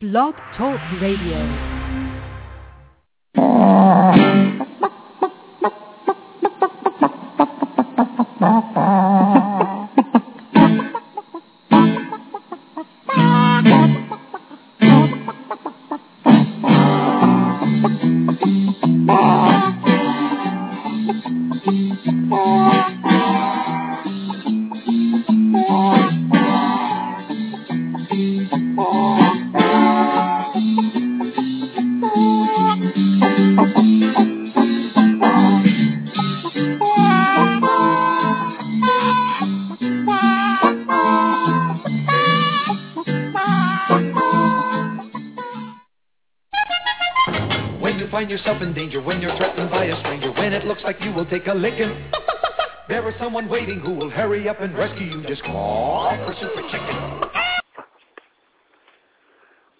Blog Talk Radio. Take a licking, there is someone waiting who will hurry up and rescue you. Just call for Super Chicken.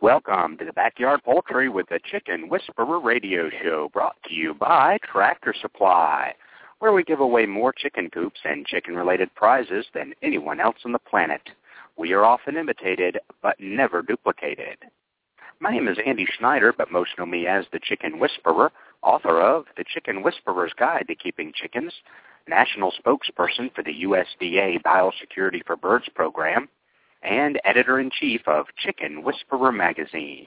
Welcome to the Backyard Poultry with the Chicken Whisperer radio show brought to you by Tractor Supply, where we give away more chicken coops and chicken-related prizes than anyone else on the planet. We are often imitated, but never duplicated. My name is Andy Schneider, but most know me as the Chicken Whisperer, author of The Chicken Whisperer's Guide to Keeping Chickens, national spokesperson for the USDA Biosecurity for Birds program, and editor-in-chief of Chicken Whisperer magazine.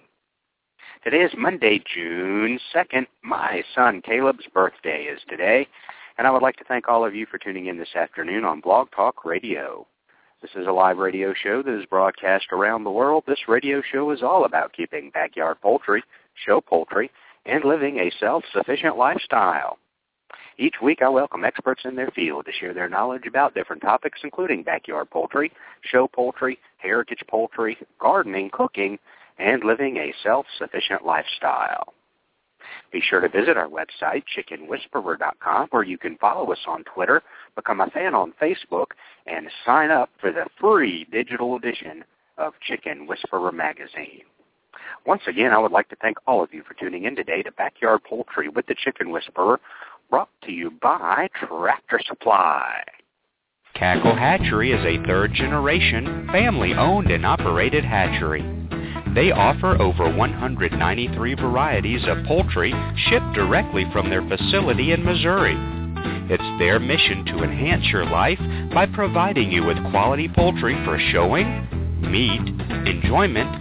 Today is Monday, June 2nd. My son Caleb's birthday is today, and I would like to thank all of you for tuning in this afternoon on Blog Talk Radio. This is a live radio show that is broadcast around the world. This radio show is all about keeping backyard poultry, show poultry, and living a self-sufficient lifestyle. Each week I welcome experts in their field to share their knowledge about different topics including backyard poultry, show poultry, heritage poultry, gardening, cooking, and living a self-sufficient lifestyle. Be sure to visit our website, chickenwhisperer.com, where you can follow us on Twitter, become a fan on Facebook, and sign up for the free digital edition of Chicken Whisperer magazine. Once again, I would like to thank all of you for tuning in today to Backyard Poultry with the Chicken Whisperer, brought to you by Tractor Supply. Cackle Hatchery is a third-generation, family-owned and operated hatchery. They offer over 193 varieties of poultry shipped directly from their facility in Missouri. It's their mission to enhance your life by providing you with quality poultry for showing, meat, enjoyment,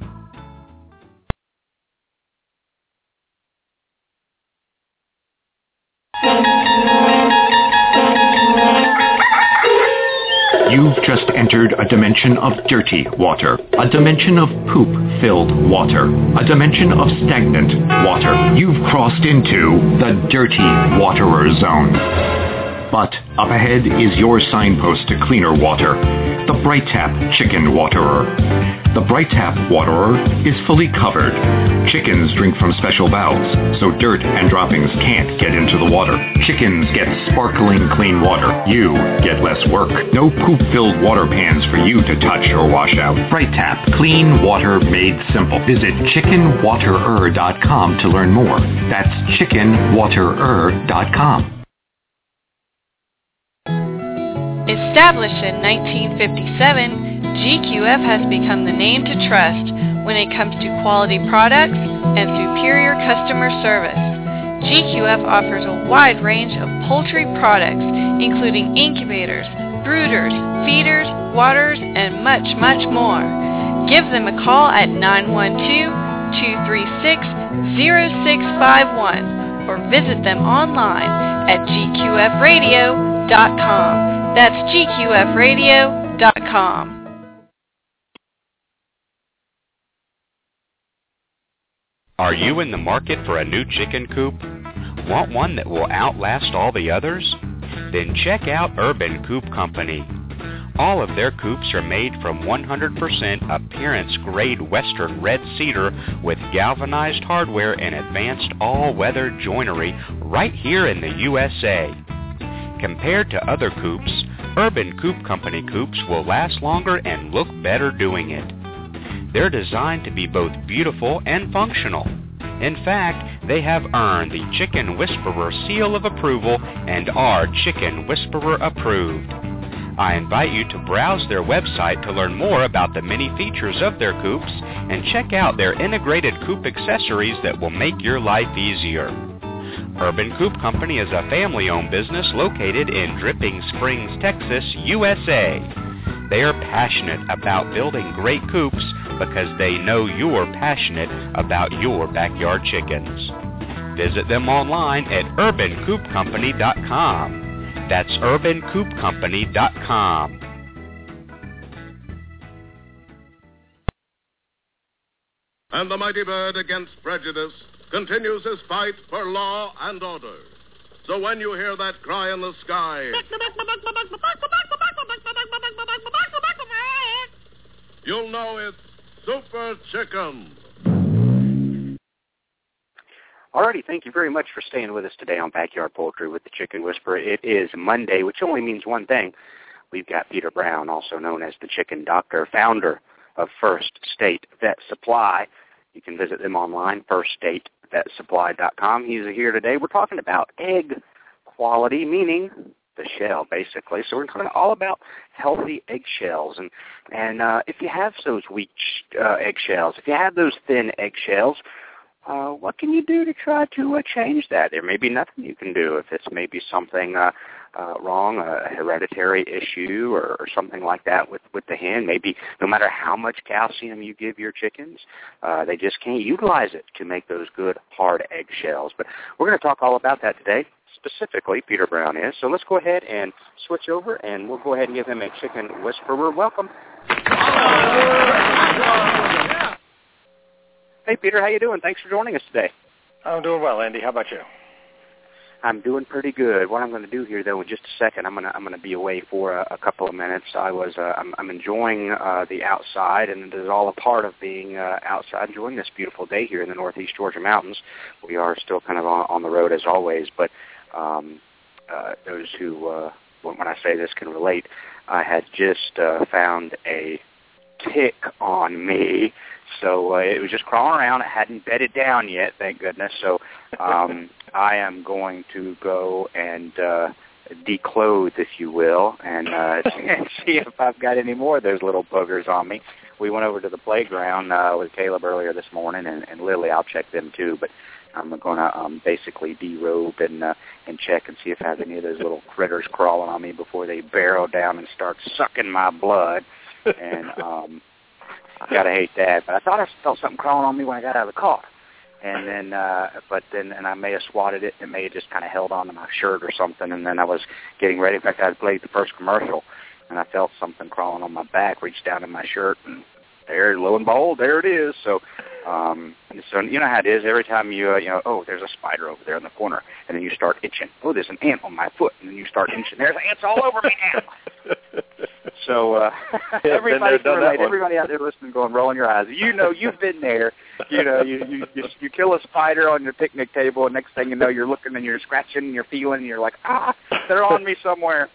You've just entered a dimension of dirty water, a dimension of poop-filled water, a dimension of stagnant water. You've crossed into the dirty waterer zone. But up ahead is your signpost to cleaner water, the Bright Tap Chicken Waterer. The Bright Tap Waterer is fully covered. Chickens drink from special valves, so dirt and droppings can't get into the water. Chickens get sparkling clean water. You get less work. No poop-filled water pans for you to touch or wash out. Bright Tap, clean water made simple. Visit chickenwaterer.com to learn more. That's chickenwaterer.com. Established in 1957, GQF has become the name to trust when it comes to quality products and superior customer service. GQF offers a wide range of poultry products, including incubators, brooders, feeders, waters, and much, much more. Give them a call at 912-236-0651 or visit them online at gqfradio.com. That's gqfradio.com. Are you in the market for a new chicken coop? Want one that will outlast all the others? Then check out Urban Coop Company. All of their coops are made from 100% appearance grade western red cedar with galvanized hardware and advanced all-weather joinery right here in the USA. Compared to other coops, Urban Coop Company coops will last longer and look better doing it. They're designed to be both beautiful and functional. In fact, they have earned the Chicken Whisperer seal of approval and are Chicken Whisperer approved. I invite you to browse their website to learn more about the many features of their coops and check out their integrated coop accessories that will make your life easier. Urban Coop Company is a family-owned business located in Dripping Springs, Texas, USA. They are passionate about building great coops because they know you're passionate about your backyard chickens. Visit them online at urbancoopcompany.com. That's urbancoopcompany.com. And the mighty bird against prejudice continues his fight for law and order. So when you hear that cry in the sky, you'll know it's Super Chicken. Alrighty, thank you very much for staying with us today on Backyard Poultry with the Chicken Whisperer. It is Monday, which only means one thing. We've got Peter Brown, also known as the Chicken Doctor, founder of First State Vet Supply. You can visit them online, firststatevetsupply.com. He's here today. We're talking about egg quality, meaning the shell, basically. So we're talking all about healthy eggshells, and and uh, if you have those weak uh, eggshells, if you have those thin eggshells, uh, what can you do to try to uh, change that? There may be nothing you can do if it's maybe something uh, uh, wrong, a hereditary issue or, or something like that with with the hen. Maybe no matter how much calcium you give your chickens, uh, they just can't utilize it to make those good hard eggshells. But we're going to talk all about that today. Specifically, Peter Brown is. So let's go ahead and switch over, and we'll go ahead and give him a chicken whisperer welcome. Hey, Peter, how you doing? Thanks for joining us today. I'm doing well, Andy. How about you? I'm doing pretty good. What I'm going to do here, though, in just a second, I'm going to I'm going to be away for a, a couple of minutes. I was uh, I'm, I'm enjoying uh, the outside, and it is all a part of being uh, outside, enjoying this beautiful day here in the Northeast Georgia mountains. We are still kind of on, on the road as always, but um, uh, those who uh, when I say this can relate, I had just uh, found a tick on me so uh, it was just crawling around. It hadn't bedded down yet, thank goodness. So um, I am going to go and uh, declothe, if you will, and, uh, and see if I've got any more of those little boogers on me. We went over to the playground uh, with Caleb earlier this morning, and, and Lily. I'll check them too, but I'm going to um, basically derobe and uh, and check and see if I have any of those little critters crawling on me before they barrel down and start sucking my blood. And um, I gotta hate that. But I thought I felt something crawling on me when I got out of the car. And then, uh, but then, and I may have swatted it. And it may have just kind of held onto my shirt or something. And then I was getting ready. In fact, I played the first commercial, and I felt something crawling on my back. Reached down in my shirt, and there, lo and behold, there it is. So, um, so you know how it is. Every time you, uh, you know, oh, there's a spider over there in the corner, and then you start itching. Oh, there's an ant on my foot, and then you start itching. There's ants all over me now. so uh, Yeah, everybody there, can that relate. Everybody out there listening, going, rolling your eyes. You know, you've been there. You know, you you you, you kill a spider on your picnic table, and next thing you know, you're looking and you're scratching, and you're feeling, and you're like, ah, they're on me somewhere.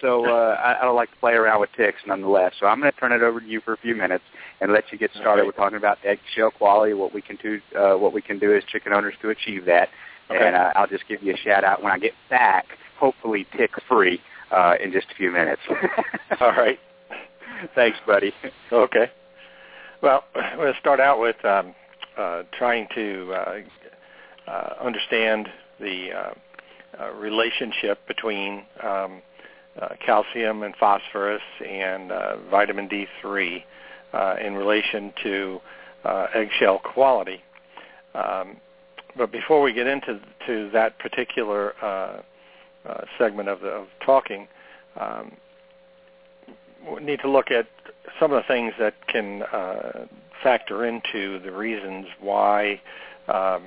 So uh, I, I don't like to play around with ticks, nonetheless. So I'm going to turn it over to you for a few minutes and let you get started. Okay. We're talking about eggshell quality, what we can do, uh, what we can do as chicken owners to achieve that. Okay. And uh, I'll just give you a shout out when I get back, hopefully tick free, uh, in just a few minutes. All right. Thanks, buddy. Okay. Well, we'll start out with um, uh, trying to uh, uh, understand the uh, uh, relationship between um, uh, calcium and phosphorus and uh, vitamin D3 uh, in relation to uh, eggshell quality. Um, but before we get into to that particular uh, uh, segment of, the, of talking, um, we need to look at some of the things that can uh, factor into the reasons why um,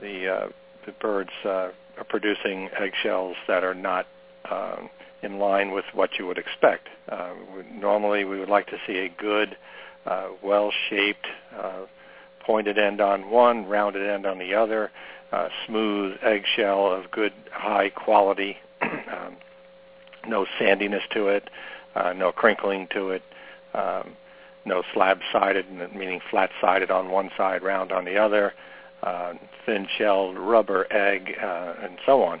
the uh, the birds uh, are producing eggshells that are not um, in line with what you would expect. Uh, normally, we would like to see a good, uh, well-shaped, uh, pointed end on one, rounded end on the other, uh, smooth eggshell of good, high quality, um, no sandiness to it, uh, no crinkling to it, um, no slab-sided, meaning flat-sided on one side, round on the other, uh, thin-shelled rubber egg, uh, and so on.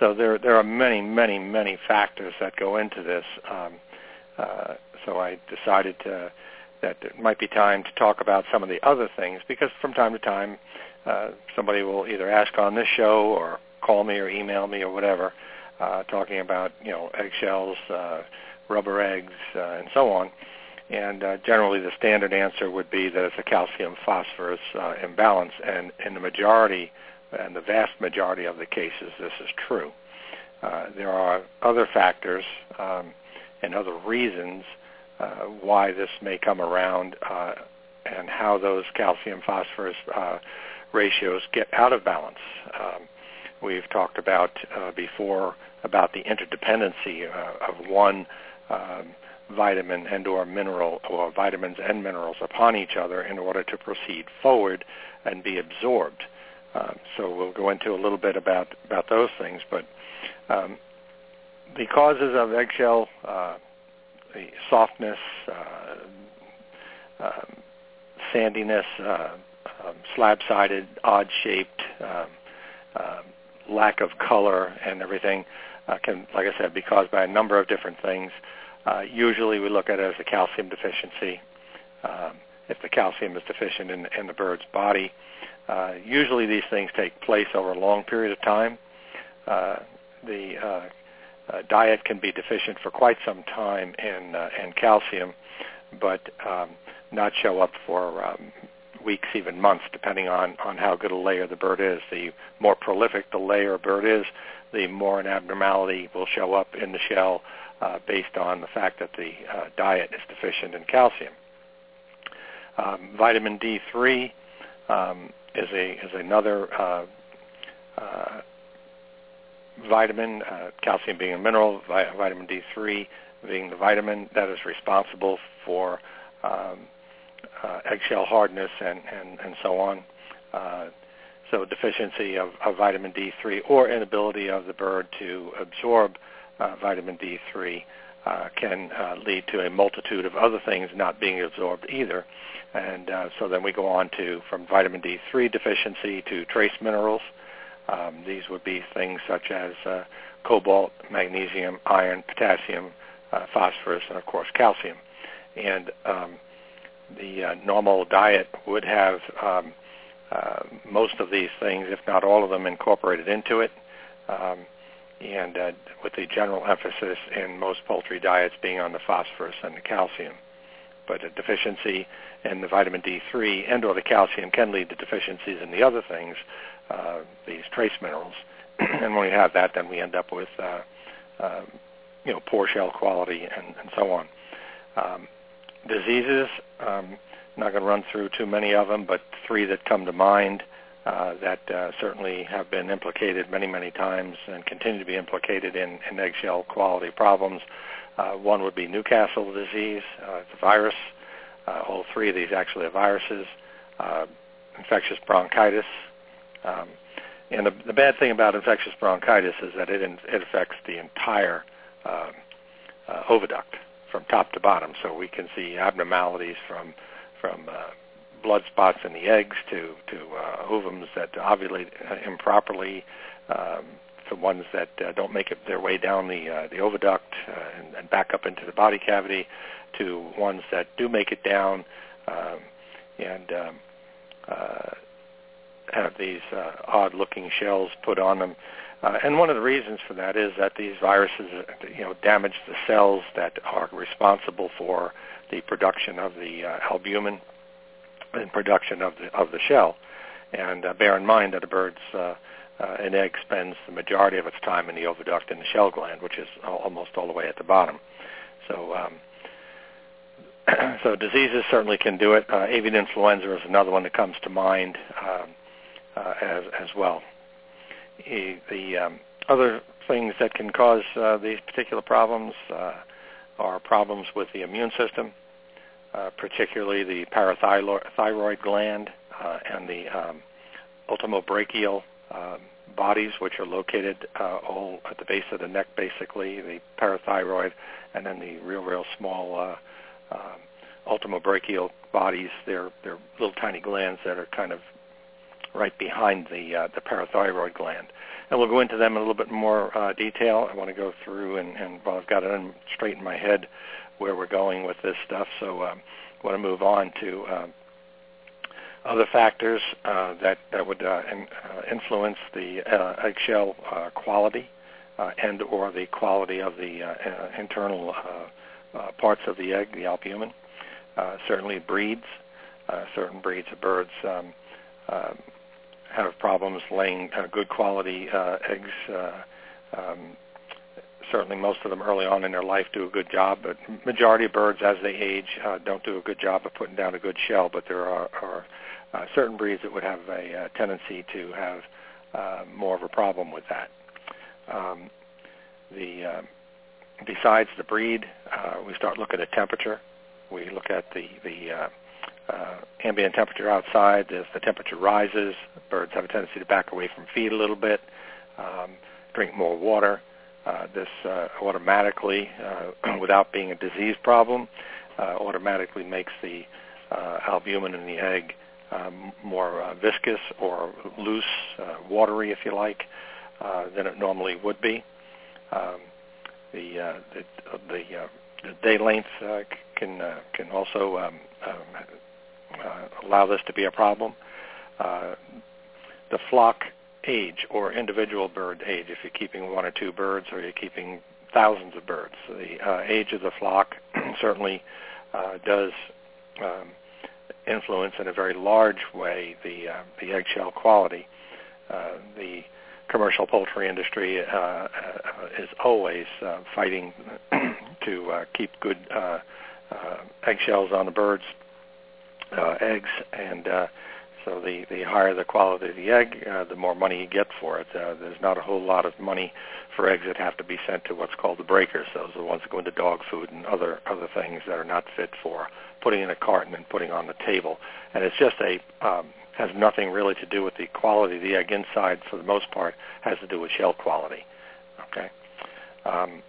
So there there are many, many, many factors that go into this. Um, uh, so I decided to, that it might be time to talk about some of the other things because from time to time uh, somebody will either ask on this show or call me or email me or whatever, uh, talking about you know eggshells, uh, rubber eggs, uh, and so on. And uh, generally, the standard answer would be that it's a calcium phosphorus uh, imbalance, and in the majority and the vast majority of the cases, this is true. Uh, there are other factors um, and other reasons uh, why this may come around uh, and how those calcium phosphorus uh, ratios get out of balance. Um, we've talked about uh, before about the interdependency uh, of one um, vitamin and or mineral or vitamins and minerals upon each other in order to proceed forward and be absorbed. Um, so we'll go into a little bit about about those things, but um, the causes of eggshell, uh, the softness, uh, um, sandiness, uh, um, slab-sided, odd-shaped, um, uh, lack of color, and everything uh, can, like I said, be caused by a number of different things. Uh, usually, we look at it as a calcium deficiency. Um, if the calcium is deficient in, in the bird's body, uh, usually these things take place over a long period of time. Uh, the uh, uh, diet can be deficient for quite some time in, uh, in calcium, but um, not show up for um, weeks, even months, depending on, on how good a layer the bird is. The more prolific the layer a bird is, the more an abnormality will show up in the shell uh, based on the fact that the uh, diet is deficient in calcium. Um, vitamin D3 um, is a is another uh, uh, vitamin, uh, calcium being a mineral, vi- vitamin D3 being the vitamin that is responsible for um, uh, eggshell hardness and, and, and so on. Uh, so deficiency of, of vitamin D3 or inability of the bird to absorb uh, vitamin D3 uh, can uh, lead to a multitude of other things not being absorbed either. And uh, so then we go on to from vitamin D3 deficiency to trace minerals. Um, these would be things such as uh, cobalt, magnesium, iron, potassium, uh, phosphorus, and of course calcium. And um, the uh, normal diet would have um, uh, most of these things, if not all of them, incorporated into it. Um, and uh, with the general emphasis in most poultry diets being on the phosphorus and the calcium. But a deficiency in the vitamin D3 and or the calcium can lead to deficiencies in the other things, uh, these trace minerals. and when we have that, then we end up with uh, uh, you know poor shell quality and, and so on. Um, diseases, um, not going to run through too many of them, but three that come to mind that uh, certainly have been implicated many, many times and continue to be implicated in, in eggshell quality problems. Uh, one would be Newcastle disease. Uh, it's a virus. Uh, all three of these actually are viruses. Uh, infectious bronchitis. Um, and the, the bad thing about infectious bronchitis is that it, in, it affects the entire uh, uh, oviduct from top to bottom. So we can see abnormalities from from uh, blood spots in the eggs to to uh, ovums that ovulate uh, improperly, um, to ones that uh, don't make it their way down the uh, the oviduct uh, and, and back up into the body cavity, to ones that do make it down um, and um, uh, have these uh, odd-looking shells put on them. Uh, and one of the reasons for that is that these viruses, uh, you know, damage the cells that are responsible for the production of the uh, albumin and production of the of the shell. And uh, bear in mind that a bird's uh, uh, an egg spends the majority of its time in the oviduct in the shell gland, which is almost all the way at the bottom. So, um, so diseases certainly can do it. Uh, avian influenza is another one that comes to mind um, uh, as as well. He, the um, other things that can cause uh, these particular problems uh, are problems with the immune system, uh, particularly the parathyroid gland uh, and the um, ultimobranchial um, bodies, which are located uh, all at the base of the neck, basically the parathyroid, and then the real, real small uh, um, ultimobranchial bodies. They're they're little tiny glands that are kind of right behind the uh, the parathyroid gland. And we'll go into them in a little bit more uh, detail. I want to go through and, and well, I've got it straight in my head where we're going with this stuff. So um, I want to move on to um, other factors uh, that that would uh, in, uh, influence the uh, eggshell uh, quality uh, and or the quality of the internal parts of the egg, the albumin. Uh, certainly breeds. Certain breeds of birds um, uh, have problems laying good quality eggs. Uh, certainly, most of them early on in their life do a good job, but majority of birds, as they age, uh, don't do a good job of putting down a good shell. But there are, are uh, certain breeds that would have a, a tendency to have uh, more of a problem with that. Um, the uh, besides the breed, uh, we start looking at temperature. We look at the the uh, uh, ambient temperature outside. As the temperature rises, birds have a tendency to back away from feed a little bit, um, drink more water. Uh, this uh, automatically, uh, without being a disease problem, uh, automatically makes the uh, albumin in the egg um, more uh, viscous or loose, uh, watery, if you like, uh, than it normally would be. Um, the, uh, the the, uh, the day length uh, can uh, can also um, um, uh, allow this to be a problem. Uh, the flock age or individual bird age, if you're keeping one or two birds or you're keeping thousands of birds, the uh, age of the flock certainly uh, does um, influence in a very large way the uh, the eggshell quality. Uh, the commercial poultry industry uh, uh, is always uh, fighting to uh, keep good uh, uh, eggshells on the birds' uh, eggs, and uh, so the the higher the quality of the egg, uh, the more money you get for it. Uh, there's not a whole lot of money for eggs that have to be sent to what's called the breakers. Those are the ones that go into dog food and other other things that are not fit for putting in a carton and putting on the table. And it's just a um, has nothing really to do with the quality of the egg inside. For the most part, has to do with shell quality. Okay. Um,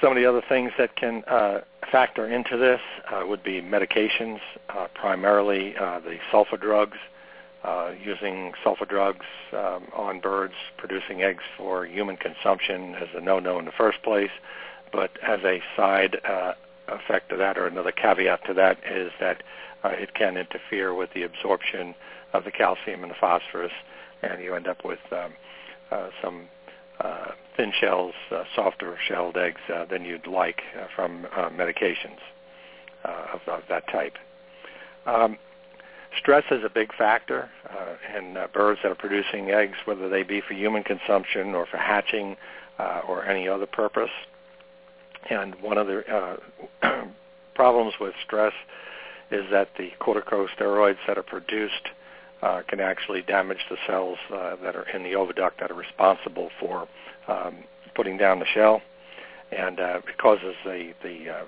some of the other things that can uh, factor into this uh, would be medications, uh, primarily uh, the sulfa drugs. Uh, using sulfa drugs um, on birds producing eggs for human consumption is a no-no in the first place, but as a side uh, effect to that, or another caveat to that, is that it can interfere with the absorption of the calcium and the phosphorus, and you end up with um, some uh, thin shells, uh, softer shelled eggs uh, than you'd like uh, from uh, medications uh, of, of that type. Um, stress is a big factor uh, in uh, birds that are producing eggs, whether they be for human consumption or for hatching uh, or any other purpose. And one of the uh, problems with stress is that the corticosteroids that are produced uh, can actually damage the cells uh, that are in the oviduct that are responsible for um, putting down the shell, and uh, it causes the the uh,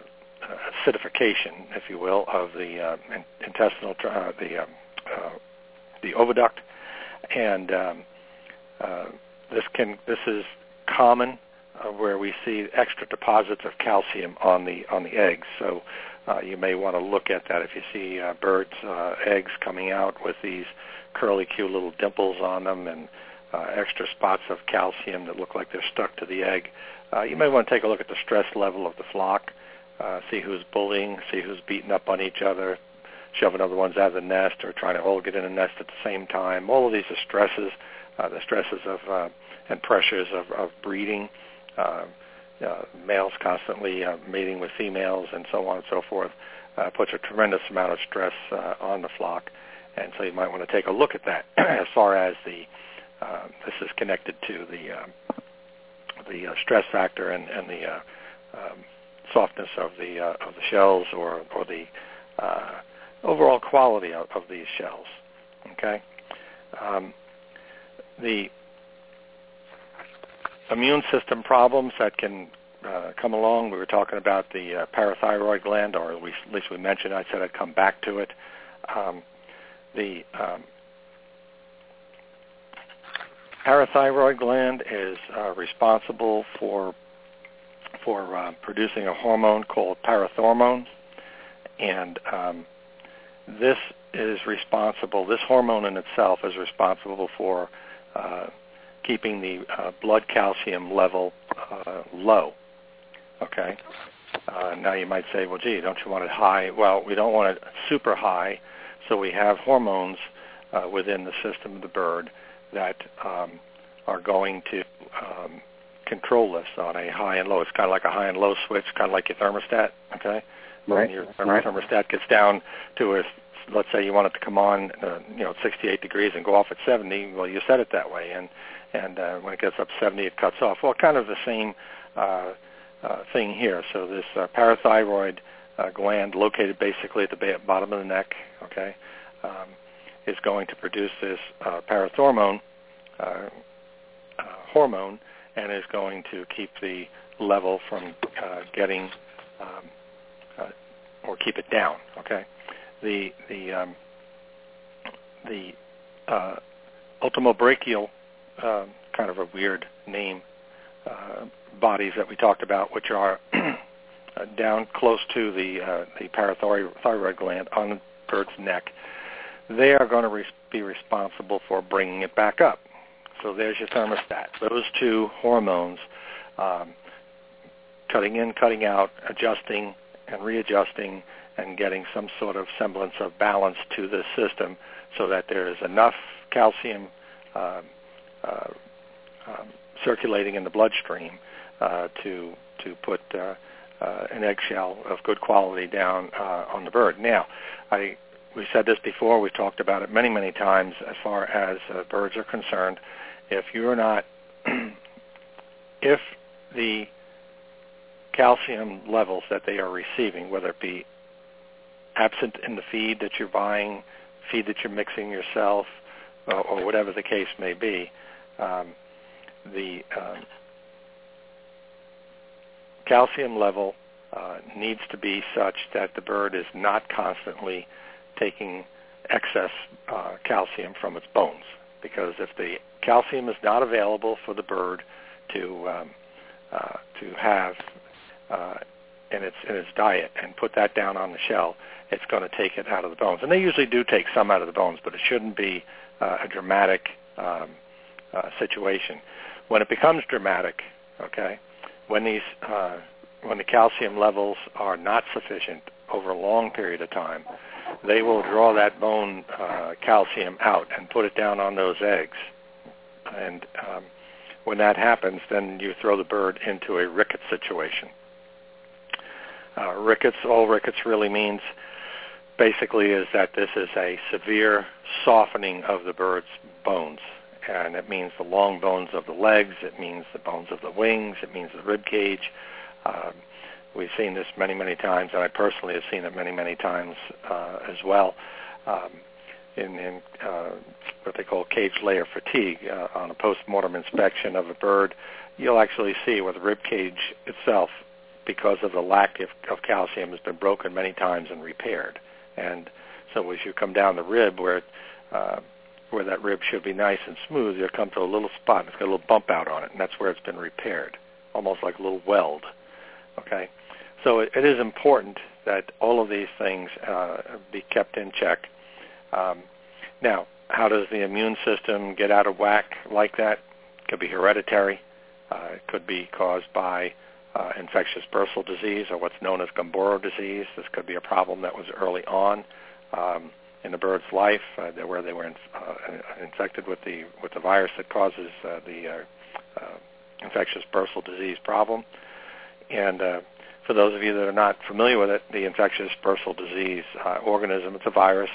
acidification, if you will, of the uh, intestinal uh, the um, uh, the oviduct, and um, uh, this can this is common uh, where we see extra deposits of calcium on the on the eggs. So uh, you may want to look at that if you see uh, birds' uh, eggs coming out with these curly, cute little dimples on them and uh, extra spots of calcium that look like they're stuck to the egg. Uh, you may want to take a look at the stress level of the flock, uh, see who's bullying, see who's beating up on each other, shoving other ones out of the nest, or trying to all get in a nest at the same time. All of these are stresses, uh, the stresses of uh, and pressures of, of breeding. Uh, uh, males constantly uh, mating with females and so on and so forth uh, puts a tremendous amount of stress uh, on the flock. And so you might want to take a look at that as far as the uh, this is connected to the uh, the uh, stress factor and, and the uh, um, softness of the uh, of the shells or or the uh, overall quality of, of these shells. Okay, um, the immune system problems that can uh, come along. We were talking about the uh, parathyroid gland, or at least, at least we mentioned. I said I'd come back to it. Um, the um, parathyroid gland is uh, responsible for for uh, producing a hormone called parathormone, and um, this is responsible. This hormone in itself is responsible for uh, keeping the uh, blood calcium level uh, low. Okay. Uh, now you might say, well, gee, don't you want it high? Well, we don't want it super high, so we have hormones uh, within the system of the bird that um, are going to um, control this on a high and low. It's kind of like a high and low switch, kind of like your thermostat. Okay. Right. When your right. thermostat gets down to a let's say you want it to come on, uh, you know, 68 degrees and go off at 70. Well, you set it that way, and and uh, when it gets up 70, it cuts off. Well, kind of the same uh, uh, thing here. So this uh, parathyroid uh, gland, located basically at the bottom of the neck, okay, um, is going to produce this uh, parathormone uh, uh, hormone, and is going to keep the level from uh, getting um, or keep it down. Okay, the the um, the uh, ultimobranchial uh, kind of a weird name uh, bodies that we talked about, which are uh, down close to the uh, the parathyroid gland on the bird's neck, they are going to re- be responsible for bringing it back up. So there's your thermostat. Those two hormones, um, cutting in, cutting out, adjusting and readjusting, and getting some sort of semblance of balance to the system, so that there is enough calcium. Uh, uh, um, circulating in the bloodstream uh, to to put uh, uh, an eggshell of good quality down uh, on the bird. Now, I we said this before. We've talked about it many many times. As far as birds are concerned, if you're not if the calcium levels that they are receiving, whether it be absent in the feed that you're buying, feed that you're mixing yourself, or, or whatever the case may be, um, the um, calcium level uh, needs to be such that the bird is not constantly taking excess uh, calcium from its bones. Because if the calcium is not available for the bird to um, uh, to have uh, in its in its diet and put that down on the shell, it's going to take it out of the bones. And they usually do take some out of the bones, but it shouldn't be uh, a dramatic um, uh, situation. When it becomes dramatic, okay, when these uh, when the calcium levels are not sufficient over a long period of time, they will draw that bone uh, calcium out and put it down on those eggs. And um, when that happens, then you throw the bird into a rickets situation. Uh, rickets, all rickets really means basically is that this is a severe softening of the bird's bones and it means the long bones of the legs, it means the bones of the wings, it means the rib cage. Um, we've seen this many, many times, and I personally have seen it many, many times uh, as well um, in, in uh, what they call cage layer fatigue. Uh, on a post-mortem inspection of a bird, you'll actually see where the rib cage itself, because of the lack of, of calcium, has been broken many times and repaired. And so as you come down the rib where uh, where that rib should be nice and smooth, you'll come to a little spot it's got a little bump out on it, and that's where it's been repaired, almost like a little weld. Okay, so it, it is important that all of these things uh, be kept in check. Um, now, how does the immune system get out of whack like that? Could be hereditary. Uh, it could be caused by uh, infectious bursal disease or what's known as Gumboro disease. This could be a problem that was early on. Um, in the bird's life, uh, where they were in, uh, infected with the with the virus that causes uh, the uh, uh, infectious bursal disease problem. And uh, for those of you that are not familiar with it, the infectious bursal disease uh, organism, it's a virus,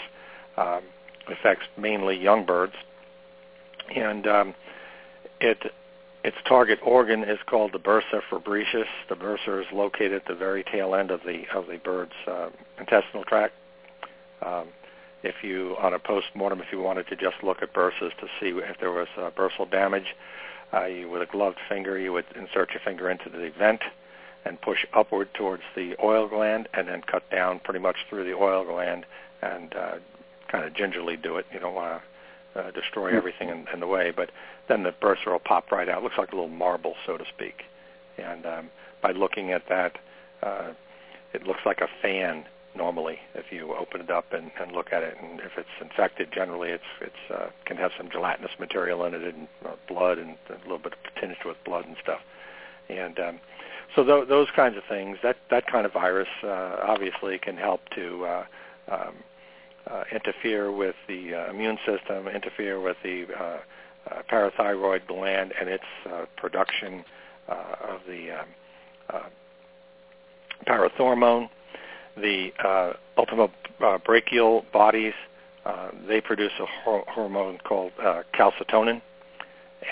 um, affects mainly young birds, and um, it its target organ is called the bursa Fabricius. The bursa is located at the very tail end of the of the bird's uh, intestinal tract. Um, if you, on a post-mortem, if you wanted to just look at bursas to see if there was uh, bursal damage, uh, you, with a gloved finger, you would insert your finger into the vent and push upward towards the oil gland, and then cut down pretty much through the oil gland and uh, kind of gingerly do it. You don't want to uh, destroy everything in, in the way, but then the bursa will pop right out. It looks like a little marble, so to speak. And um, by looking at that, uh, it looks like a fan normally if you open it up and, and look at it. And if it's infected, generally it's it's uh, can have some gelatinous material in it and uh, blood and a little bit tinged with blood and stuff. And um, so th- those kinds of things, that that kind of virus uh, obviously can help to uh, um, uh, interfere with the uh, immune system, interfere with the uh, uh, parathyroid gland and its uh, production uh, of the um, uh, parathormone. The uh, ultima uh, brachial bodies, uh, they produce a hor- hormone called uh, calcitonin,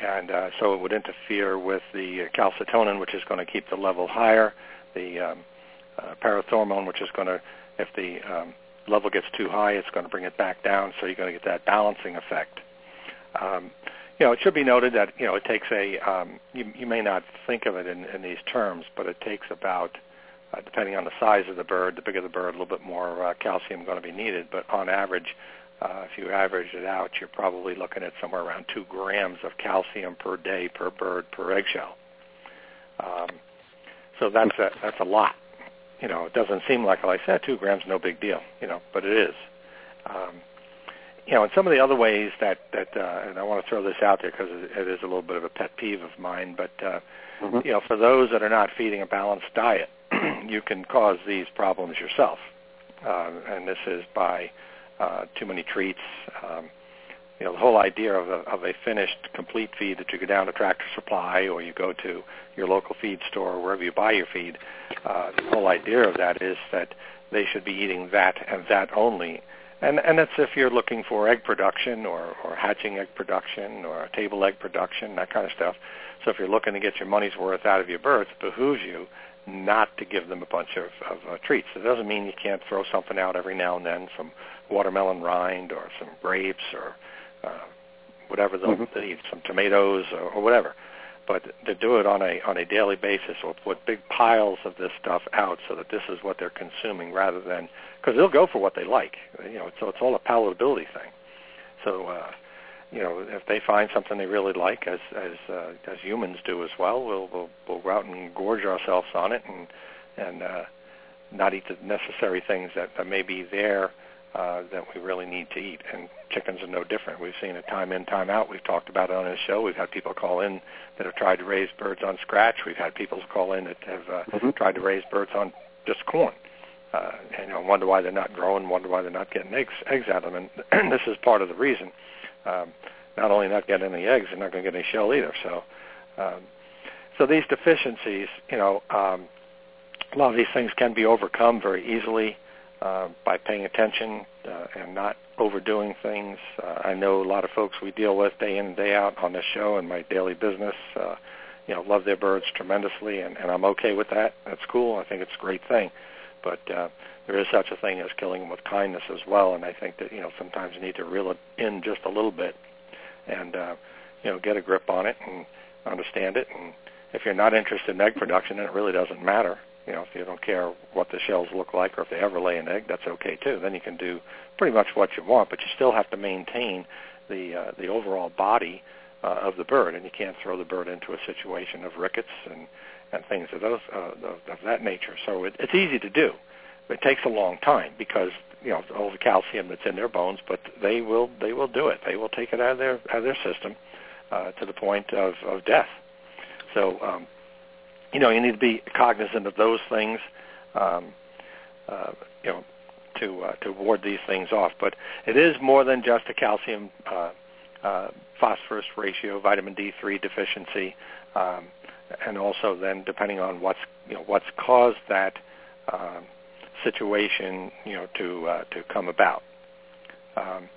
and uh, so it would interfere with the calcitonin, which is going to keep the level higher. The um, uh, parathormone, which is going to, if the um, level gets too high, it's going to bring it back down, so you're going to get that balancing effect. Um, you know, it should be noted that you know it takes a. Um, you, you may not think of it in, in these terms, but it takes about, uh, depending on the size of the bird, the bigger the bird, a little bit more uh, calcium going to be needed. But on average, uh, if you average it out, you're probably looking at somewhere around two grams of calcium per day per bird per eggshell. Um, so that's a, that's a lot. You know, it doesn't seem like, like I said, two grams, no big deal. You know, but it is. Um, you know, and some of the other ways that that uh, and I want to throw this out there because it is a little bit of a pet peeve of mine, but uh, mm-hmm. you know, for those that are not feeding a balanced diet, you can cause these problems yourself, uh, and this is by uh, too many treats. Um, you know, the whole idea of a, of a finished, complete feed that you go down to Tractor Supply or you go to your local feed store or wherever you buy your feed, uh, the whole idea of that is that they should be eating that and that only and and that's if you're looking for egg production or or hatching egg production or table egg production, that kind of stuff. So if you're looking to get your money's worth out of your birds, it behooves you not to give them a bunch of, of uh, treats. It doesn't mean you can't throw something out every now and then, some watermelon rind or some grapes or uh, whatever they'll mm-hmm. eat, some tomatoes or, or whatever but to do it on a on a daily basis or put big piles of this stuff out so that this is what they're consuming rather than because they'll go for what they like you know so it's all a palatability thing so uh you know if they find something they really like as as uh, as humans do as well we'll we'll we'll go out and gorge ourselves on it and and uh not eat the necessary things that, that may be there uh, that we really need to eat. And chickens are no different. We've seen it time in, time out. We've talked about it on this show. We've had people call in that have tried to raise birds on scratch. We've had people call in that have uh, mm-hmm. tried to raise birds on just corn. Uh, and you know, wonder why they're not growing, wonder why they're not getting eggs eggs out of them. And this is part of the reason. Um, not only not getting any eggs, they're not going to get any shell either. So, um, so these deficiencies, you know, um, a lot of these things can be overcome very easily uh, by paying attention uh, and not overdoing things. Uh, I know a lot of folks we deal with day in and day out on this show and my daily business, uh, you know, love their birds tremendously, and, and I'm okay with that. That's cool. I think it's a great thing. But uh, there is such a thing as killing them with kindness as well, and I think that you know sometimes you need to reel it in just a little bit, and uh, you know, get a grip on it and understand it. And if you're not interested in egg production, then it really doesn't matter. You know, if you don't care what the shells look like or if they ever lay an egg, that's okay too. Then you can do pretty much what you want, but you still have to maintain the uh, the overall body uh, of the bird, and you can't throw the bird into a situation of rickets and and things of those uh, of, that nature. So it, it's easy to do, but it takes a long time because you know all the calcium that's in their bones, but they will they will do it. They will take it out of their out of their system uh, to the point of of death. So um, you know, you need to be cognizant of those things, um, uh, you know, to uh, to ward these things off. But it is more than just a calcium uh, uh, phosphorus ratio, vitamin D3 deficiency, um, and also then depending on what's you know what's caused that um, situation, you know, to uh, to come about. Um,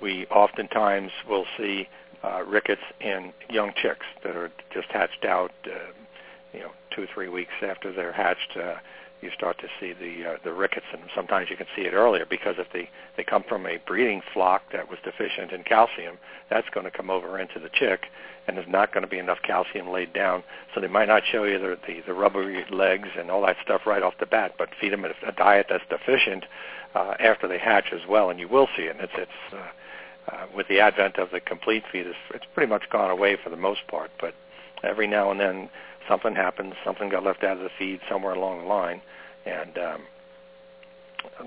we oftentimes will see uh, rickets in young chicks that are just hatched out, uh, you know, two or three weeks after they're hatched, uh, you start to see the uh, the rickets, and sometimes you can see it earlier because if they they come from a breeding flock that was deficient in calcium, that's going to come over into the chick, and there's not going to be enough calcium laid down, so they might not show you the the, the rubbery legs and all that stuff right off the bat, but feed them a, a diet that's deficient uh, after they hatch as well, and you will see it. And it's it's uh, uh, with the advent of the complete feed, it's, it's pretty much gone away for the most part, but every now and then something happens, something got left out of the feed somewhere along the line, and um,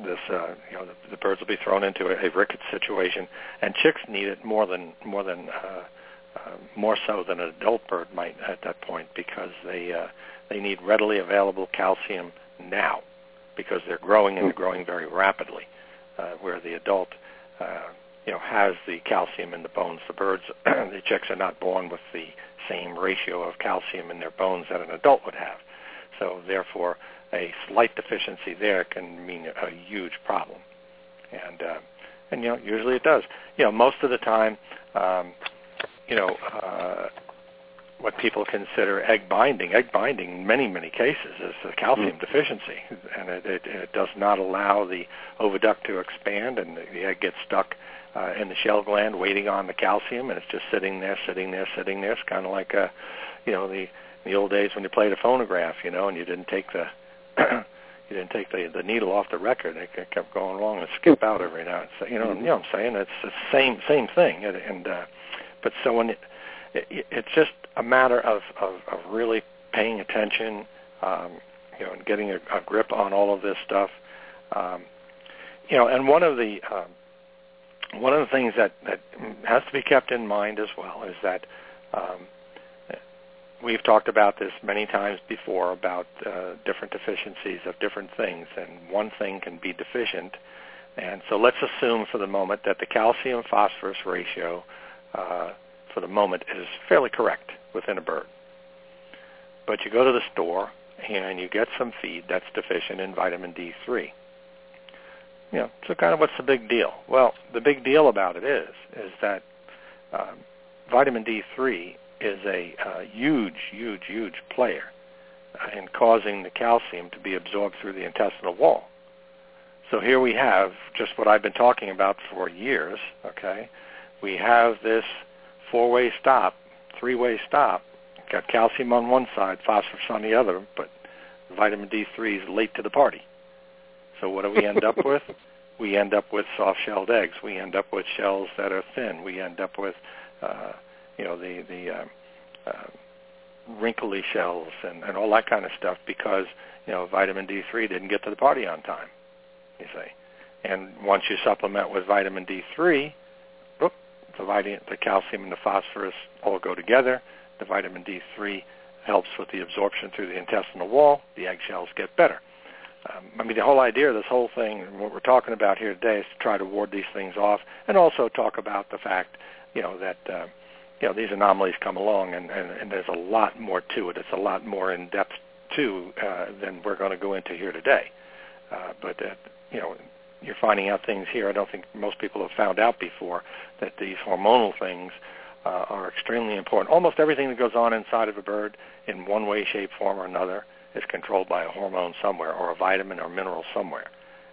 this uh, you know the, the birds will be thrown into a, a rickets situation, and chicks need it more than more than uh, uh, more so than an adult bird might at that point because they uh, they need readily available calcium now because they're growing and they're growing very rapidly, uh, where the adult uh, you know has the calcium in the bones. The birds, the chicks are not born with the same ratio of calcium in their bones that an adult would have. So therefore, a slight deficiency there can mean a huge problem. And uh, and you know usually it does. You know most of the time, um, you know uh, what people consider egg binding. Egg binding, in many many cases, is a calcium mm. deficiency, and it, it, it does not allow the oviduct to expand, and the, the egg gets stuck uh, in the shell gland waiting on the calcium, and it's just sitting there, sitting there, sitting there. It's kind of like, uh, you know, the the old days when you played a phonograph, you know, and you didn't take the you didn't take the the needle off the record. It kept going along and skip out every now and then. You know, you know what I'm saying? It's the same same thing. And, and uh, but so when it, it, it's just a matter of, of of really paying attention, um, you know, and getting a, a grip on all of this stuff. Um, you know, and one of the um, one of the things that, that has to be kept in mind as well is that um, we've talked about this many times before about uh, different deficiencies of different things, and one thing can be deficient. And so let's assume for the moment that the calcium phosphorus ratio uh, for the moment is fairly correct within a bird. But you go to the store and you get some feed that's deficient in vitamin D3 you know, so kind of what's the big deal? Well, the big deal about it is is that um, vitamin D3 is a uh, huge, huge, huge player uh, in causing the calcium to be absorbed through the intestinal wall. So here we have just what I've been talking about for years. Okay, we have this four-way stop, three-way stop. Got calcium on one side, phosphorus on the other, but vitamin D3 is late to the party. So what do we end up with? We end up with soft-shelled eggs. We end up with shells that are thin. We end up with, uh, you know, the the uh, uh, wrinkly shells and, and all that kind of stuff because you know vitamin D3 didn't get to the party on time. You see, and once you supplement with vitamin D3, whoop, the vitamin, the calcium and the phosphorus all go together. The vitamin D3 helps with the absorption through the intestinal wall. The eggshells get better. Um, I mean, the whole idea of this whole thing, what we're talking about here today, is to try to ward these things off, and also talk about the fact, you know, that uh, you know these anomalies come along, and, and, and there's a lot more to it. It's a lot more in depth too uh, than we're going to go into here today. Uh, but uh, you know, you're finding out things here. I don't think most people have found out before that these hormonal things uh, are extremely important. Almost everything that goes on inside of a bird, in one way, shape, form, or another, is controlled by a hormone somewhere or a vitamin or mineral somewhere.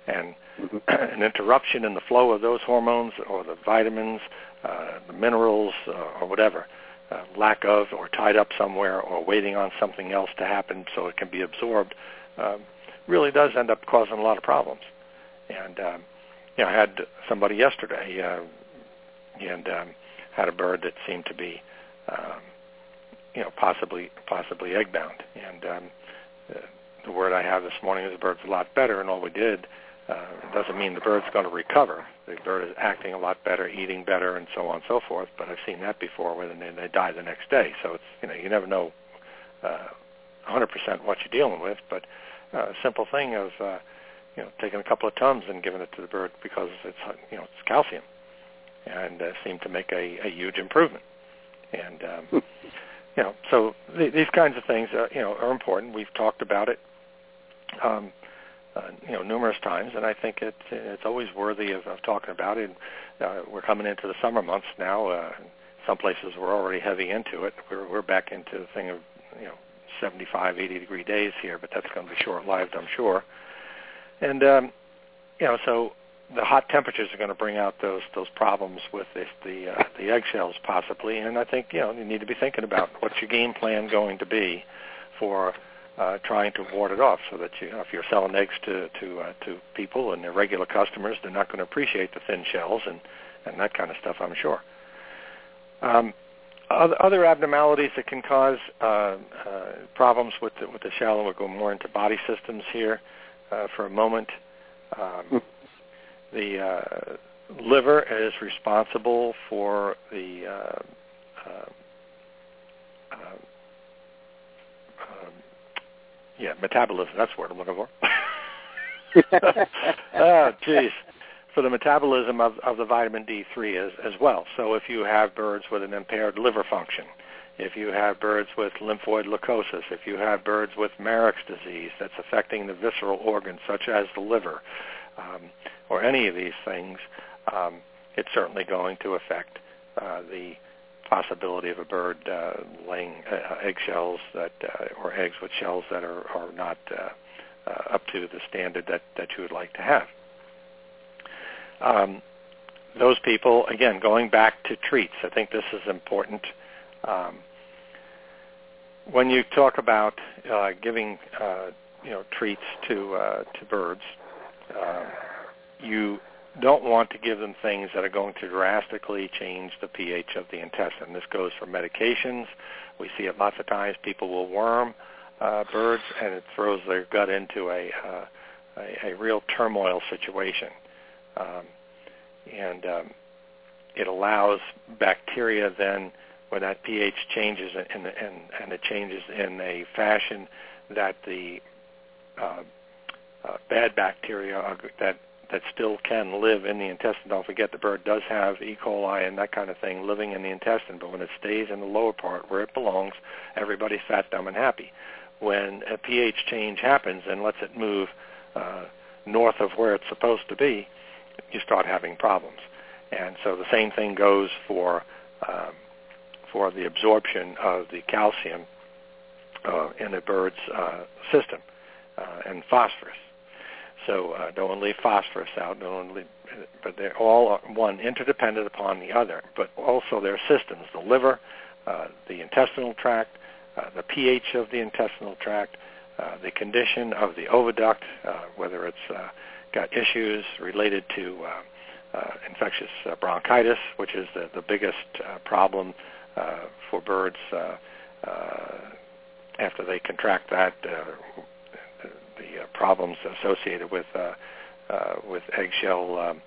And mm-hmm. an interruption in the flow of those hormones or the vitamins, uh, the minerals, uh, or whatever, uh, lack of or tied up somewhere or waiting on something else to happen so it can be absorbed, um, really does end up causing a lot of problems. And um, you know, I had somebody yesterday uh, and um, had a bird that seemed to be, um, you know, possibly possibly egg bound, and um, the word I have this morning is the bird's a lot better, and all we did uh, doesn't mean the bird's going to recover. The bird is acting a lot better, eating better, and so on and so forth. But I've seen that before, where they, they die the next day. So it's you know you never know uh, 100% what you're dealing with. But uh, a simple thing of uh, you know taking a couple of tums and giving it to the bird because it's you know it's calcium, and uh, seemed to make a, a huge improvement. And um, you know, so th- these kinds of things, uh, you know, are important. We've talked about it, um, uh, you know, numerous times, and I think it, it's always worthy of, of talking about it. Uh, we're coming into the summer months now. Uh, some places we're already heavy into it. We're, we're back into the thing of, you know, 75, 80 degree days here, but that's going to be short-lived, I'm sure. And um, you know, so the hot temperatures are going to bring out those those problems with the the, uh, the eggshells possibly. And I think you know you need to be thinking about what's your game plan going to be for uh, trying to ward it off, so that you, know, if you're selling eggs to to uh, to people and their regular customers, they're not going to appreciate the thin shells and and that kind of stuff. I'm sure. Um, other abnormalities that can cause uh, uh, problems with the, with the shell, we'll go more into body systems here uh, for a moment. Um. The uh, liver is responsible for the uh, uh, um, yeah metabolism. That's the word I'm looking for. oh, jeez for the metabolism of, of the vitamin D3 as, as well. So if you have birds with an impaired liver function, if you have birds with lymphoid leukosis, if you have birds with Marek's disease that's affecting the visceral organs such as the liver, um, or any of these things, um, it's certainly going to affect uh, the possibility of a bird uh, laying uh, eggshells that, uh, or eggs with shells that are, are not uh, uh, up to the standard that, that you would like to have um, those people, again, going back to treats, I think this is important. Um, when you talk about uh, giving, uh, you know, treats to uh, to birds, uh, you don't want to give them things that are going to drastically change the pH of the intestine. This goes for medications. We see it lots of times. People will worm uh, birds, and it throws their gut into a, uh, a, a real turmoil situation. Um, and um, it allows bacteria then when that pH changes and, and, and it changes in a fashion that the uh, uh, bad bacteria that that still can live in the intestine. Don't forget the bird does have E. coli and that kind of thing living in the intestine, but when it stays in the lower part where it belongs, everybody's fat, dumb, and happy. When a pH change happens and lets it move uh, north of where it's supposed to be, you start having problems. And so the same thing goes for um, for the absorption of the calcium uh, in a bird's uh, system uh, and phosphorus. So uh, don't leave phosphorus out. Don't leave, but they're all one interdependent upon the other. But also their systems: the liver, uh, the intestinal tract, uh, the pH of the intestinal tract, uh, the condition of the oviduct, uh, whether it's uh, got issues related to uh, uh, infectious uh, bronchitis, which is the, the biggest uh, problem uh, for birds uh, uh, after they contract that. Uh, the, uh, problems associated with uh, uh, with eggshell um,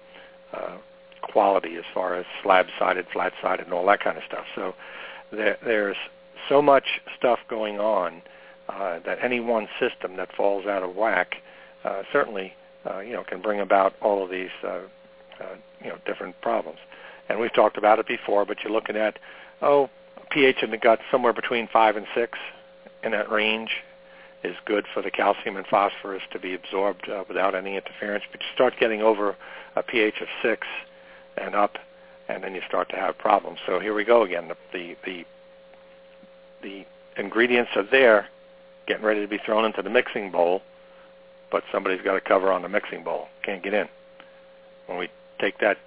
uh, quality, as far as slab-sided, flat-sided, and all that kind of stuff. So there, there's so much stuff going on uh, that any one system that falls out of whack uh, certainly uh, you know, can bring about all of these, uh, uh, you know, different problems. And we've talked about it before, but you're looking at, oh, pH in the gut somewhere between five and six, in that range is good for the calcium and phosphorus to be absorbed uh, without any interference. But you start getting over a pH of six and up, and then you start to have problems. So here we go again. The the the, the ingredients are there, getting ready to be thrown into the mixing bowl but somebody's got a cover on the mixing bowl. Can't get in. When we take that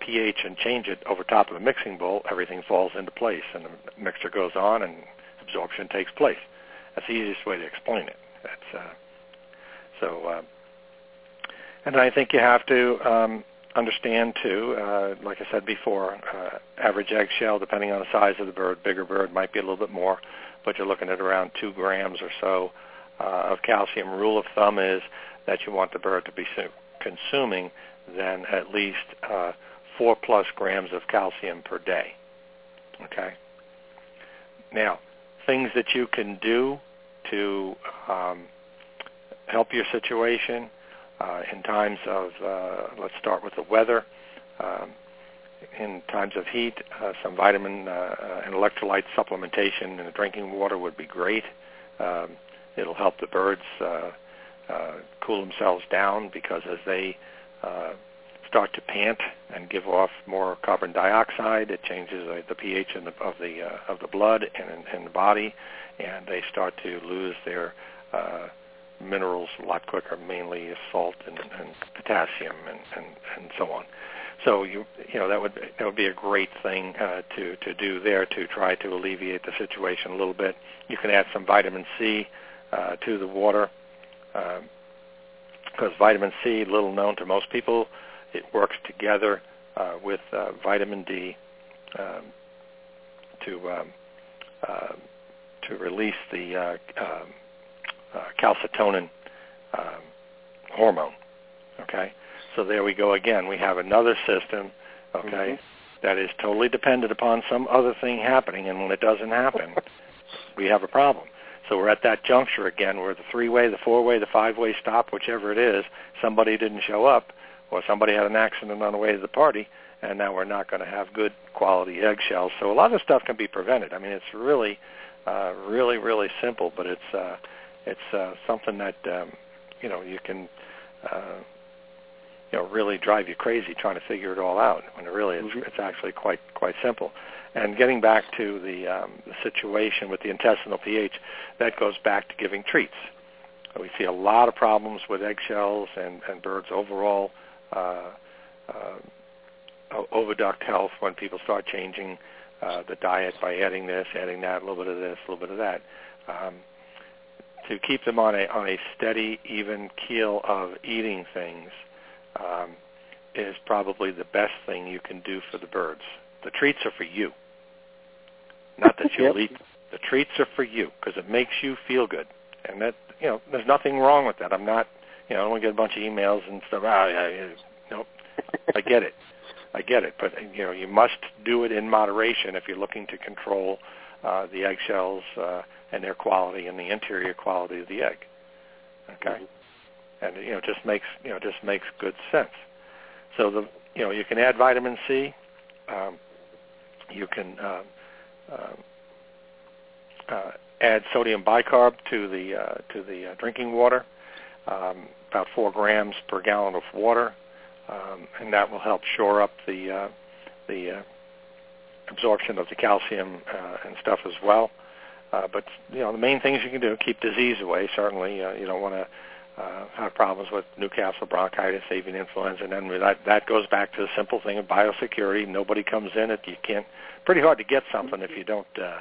pH and change it over top of the mixing bowl, everything falls into place, and the mixture goes on, and absorption takes place. That's the easiest way to explain it. That's uh, so. Uh, and I think you have to um, understand too, uh, like I said before, uh, average eggshell, depending on the size of the bird, bigger bird might be a little bit more, but you're looking at around two grams or so uh, of calcium rule of thumb is that you want the bird to be consuming then at least uh, four plus grams of calcium per day. Okay. Now, things that you can do to um, help your situation uh, in times of, uh, let's start with the weather. Um, in times of heat, uh, some vitamin uh, uh and electrolyte supplementation in the drinking water would be great. Um, It'll help the birds uh, uh, cool themselves down because as they uh, start to pant and give off more carbon dioxide. It changes uh, the pH the, of the uh, of the blood and in the body, and they start to lose their uh, minerals a lot quicker, mainly salt and, and potassium and, and, and so on. So you you know that would that would be a great thing uh, to to do there to try to alleviate the situation a little bit. You can add some vitamin C uh, to the water because uh, vitamin C, little known to most people, it works together uh, with uh, vitamin D um, to um, uh, to release the uh, um, uh, calcitonin um, hormone. Okay, so there we go again. We have another system. Okay, mm-hmm. that is totally dependent upon some other thing happening, and when it doesn't happen, we have a problem. So we're at that juncture again where the three-way, the four-way, the five-way stop, whichever it is, somebody didn't show up, or somebody had an accident on the way to the party, and now we're not going to have good quality eggshells. So a lot of stuff can be prevented. I mean, it's really, uh, really, really simple, but it's uh, it's uh, something that um, you know you can uh, you know really drive you crazy trying to figure it all out. When it really it's, mm-hmm. it's actually quite quite simple. And getting back to the, um, the situation with the intestinal pH, that goes back to giving treats. We see a lot of problems with eggshells and, and birds' overall uh, uh, oviduct health when people start changing uh, the diet by adding this, adding that, a little bit of this, a little bit of that. Um, to keep them on a on a steady, even keel of eating things um, is probably the best thing you can do for the birds. The treats are for you, not that you'll yep. eat. The treats are for you because it makes you feel good, and that you know there's nothing wrong with that. I'm not, you know, I don't want to get a bunch of emails and stuff. Ah, yeah, yeah, no, I get it. I get it, but you know you must do it in moderation if you're looking to control uh, the eggshells uh, and their quality and the interior quality of the egg. Okay, mm-hmm. and you know just makes you know just makes good sense. So the you know you can add vitamin C. Um, you can uh, uh, uh, add sodium bicarb to the uh, to the uh, drinking water, um, about four grams per gallon of water, um, and that will help shore up the uh, the uh, absorption of the calcium uh, and stuff as well. Uh, but you know the main things you can do keep disease away. Certainly, uh, you don't want to uh, have problems with Newcastle bronchitis, avian influenza, and then that that goes back to the simple thing of biosecurity. Nobody comes in it. You can't. Pretty hard to get something if you don't uh,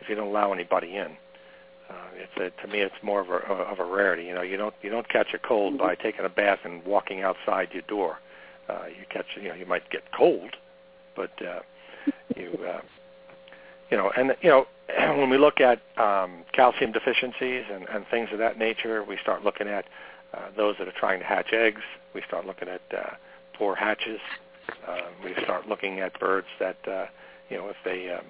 if you don't allow anybody in. Uh, it's a, to me, it's more of a of a rarity. You know, you don't you don't catch a cold by taking a bath and walking outside your door. Uh, you catch, you know, you might get cold, but uh, you uh, you know, and you know, when we look at um, calcium deficiencies and, and things of that nature, we start looking at uh, those that are trying to hatch eggs. We start looking at uh, poor hatches. Uh, we start looking at birds that, uh, you know, if they um,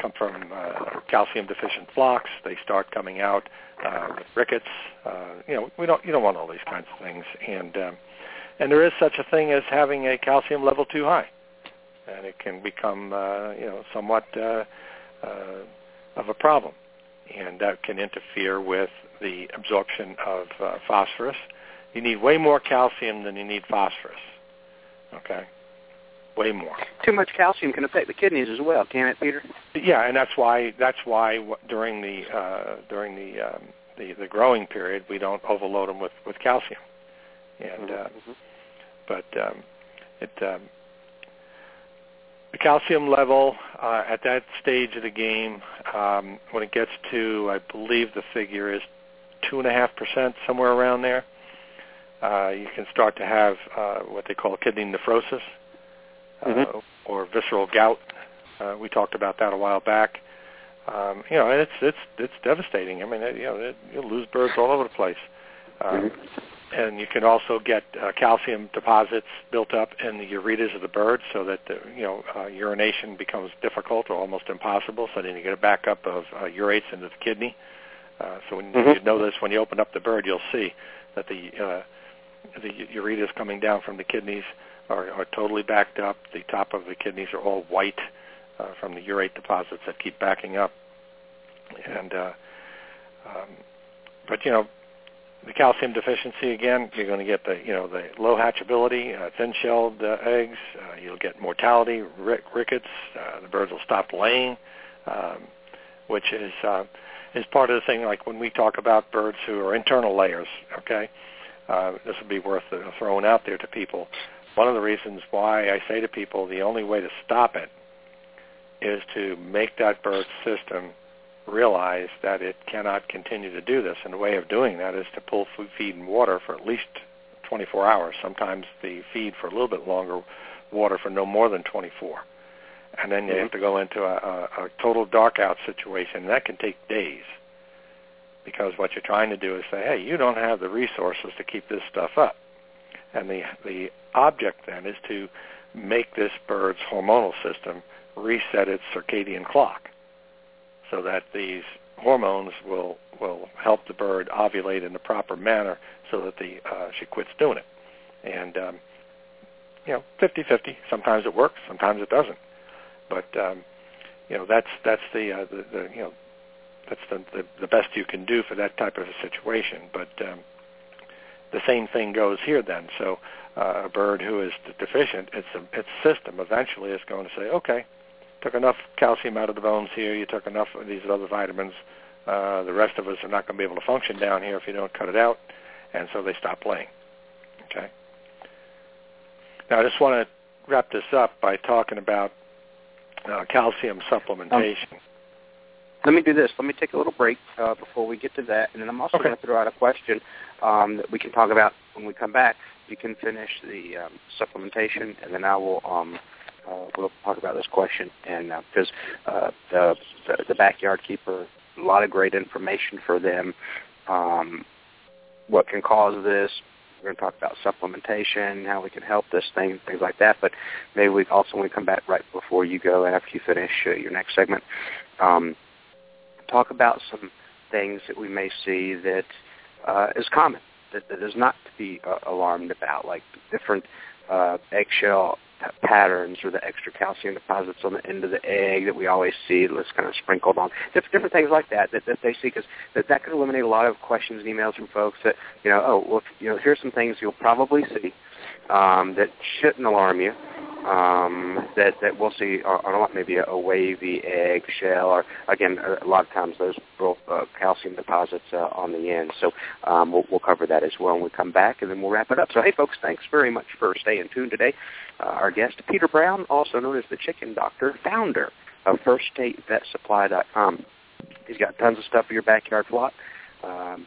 come from uh, calcium deficient flocks, they start coming out uh, with rickets. Uh, you know, we don't you don't want all these kinds of things, and um, and there is such a thing as having a calcium level too high, and it can become uh, you know somewhat. Uh, uh, of a problem, and that can interfere with the absorption of uh, phosphorus. You need way more calcium than you need phosphorus. Okay, way more. Too much calcium can affect the kidneys as well, can it, Peter? Yeah, and that's why that's why during the uh, during the, um, the the growing period we don't overload them with with calcium, and uh, mm-hmm. but um, it um, the calcium level uh, at that stage of the game, um, when it gets to, I believe the figure is two and a half percent, somewhere around there, uh, you can start to have uh, what they call kidney nephrosis mm-hmm. or visceral gout. Uh, we talked about that a while back. Um, you know, it's it's it's devastating. I mean, it, you know, it, you'll lose birds all over the place. Um, mm-hmm and you can also get uh, calcium deposits built up in the ureters of the birds so that the, you know uh, urination becomes difficult or almost impossible. So then you get a backup of uh, urates into the kidney. Uh, so when mm-hmm. you know this, when you open up the bird, you'll see that the uh, the ureters coming down from the kidneys are, are totally backed up. The top of the kidneys are all white uh, from the urate deposits that keep backing up. And uh, um, but you know the calcium deficiency again, you're going to get the you know the low hatchability, uh, thin-shelled uh, eggs. Uh, you'll get mortality, rick- rickets. Uh, the birds will stop laying, um, which is uh, is part of the thing. Like when we talk about birds who are internal layers, okay, uh, this would be worth uh, throwing out there to people. One of the reasons why I say to people the only way to stop it is to make that bird system realize that it cannot continue to do this. And the way of doing that is to pull food, feed, and water for at least 24 hours. Sometimes the feed for a little bit longer, water for no more than 24. And then you mm-hmm. have to go into a, a, a total dark out situation. And that can take days because what you're trying to do is say, hey, you don't have the resources to keep this stuff up. And the, the object then is to make this bird's hormonal system reset its circadian clock so that these hormones will will help the bird ovulate in the proper manner so that the uh, she quits doing it. And um, you know, 50-50. Sometimes it works, sometimes it doesn't. But um, you know, that's that's the, uh, the the you know that's the, the the best you can do for that type of a situation. But um, the same thing goes here then. So uh, a bird who is deficient, its its system eventually is going to say, okay, took enough calcium out of the bones here, you took enough of these other vitamins. Uh, the rest of us are not going to be able to function down here if you don't cut it out, and so they stop playing. Okay. Now I just want to wrap this up by talking about uh, calcium supplementation. Um, let me do this. Let me take a little break uh, before we get to that, and then I'm also okay. going to throw out a question um, that we can talk about when we come back. You can finish the um, supplementation, and then I will um, uh, we'll talk about this question, and because uh, uh, the, the the backyard keeper, a lot of great information for them. Um, what can cause this? We're going to talk about supplementation, how we can help this thing, things like that. But maybe we also want to come back right before you go, after you finish uh, your next segment, um, talk about some things that we may see that uh, is common, that, that is not to be uh, alarmed about, like different uh, eggshell patterns or the extra calcium deposits on the end of the egg that we always see that's kind of sprinkled on different, different things like that that, that they see because that, that could eliminate a lot of questions and emails from folks that you know oh well you know here's some things you'll probably see um, that shouldn't alarm you um, that that we'll see on a lot maybe a, wavy egg shell or again a, lot of times those uh, calcium deposits uh, on the end. So um, we'll, we'll cover that as well when we come back, and then we'll wrap it up. So hey, folks, thanks very much for staying tuned today. Uh, our guest Peter Brown, also known as the Chicken Doctor, founder of FirstStateVetSupply.com. He's got tons of stuff for your backyard plot. Um,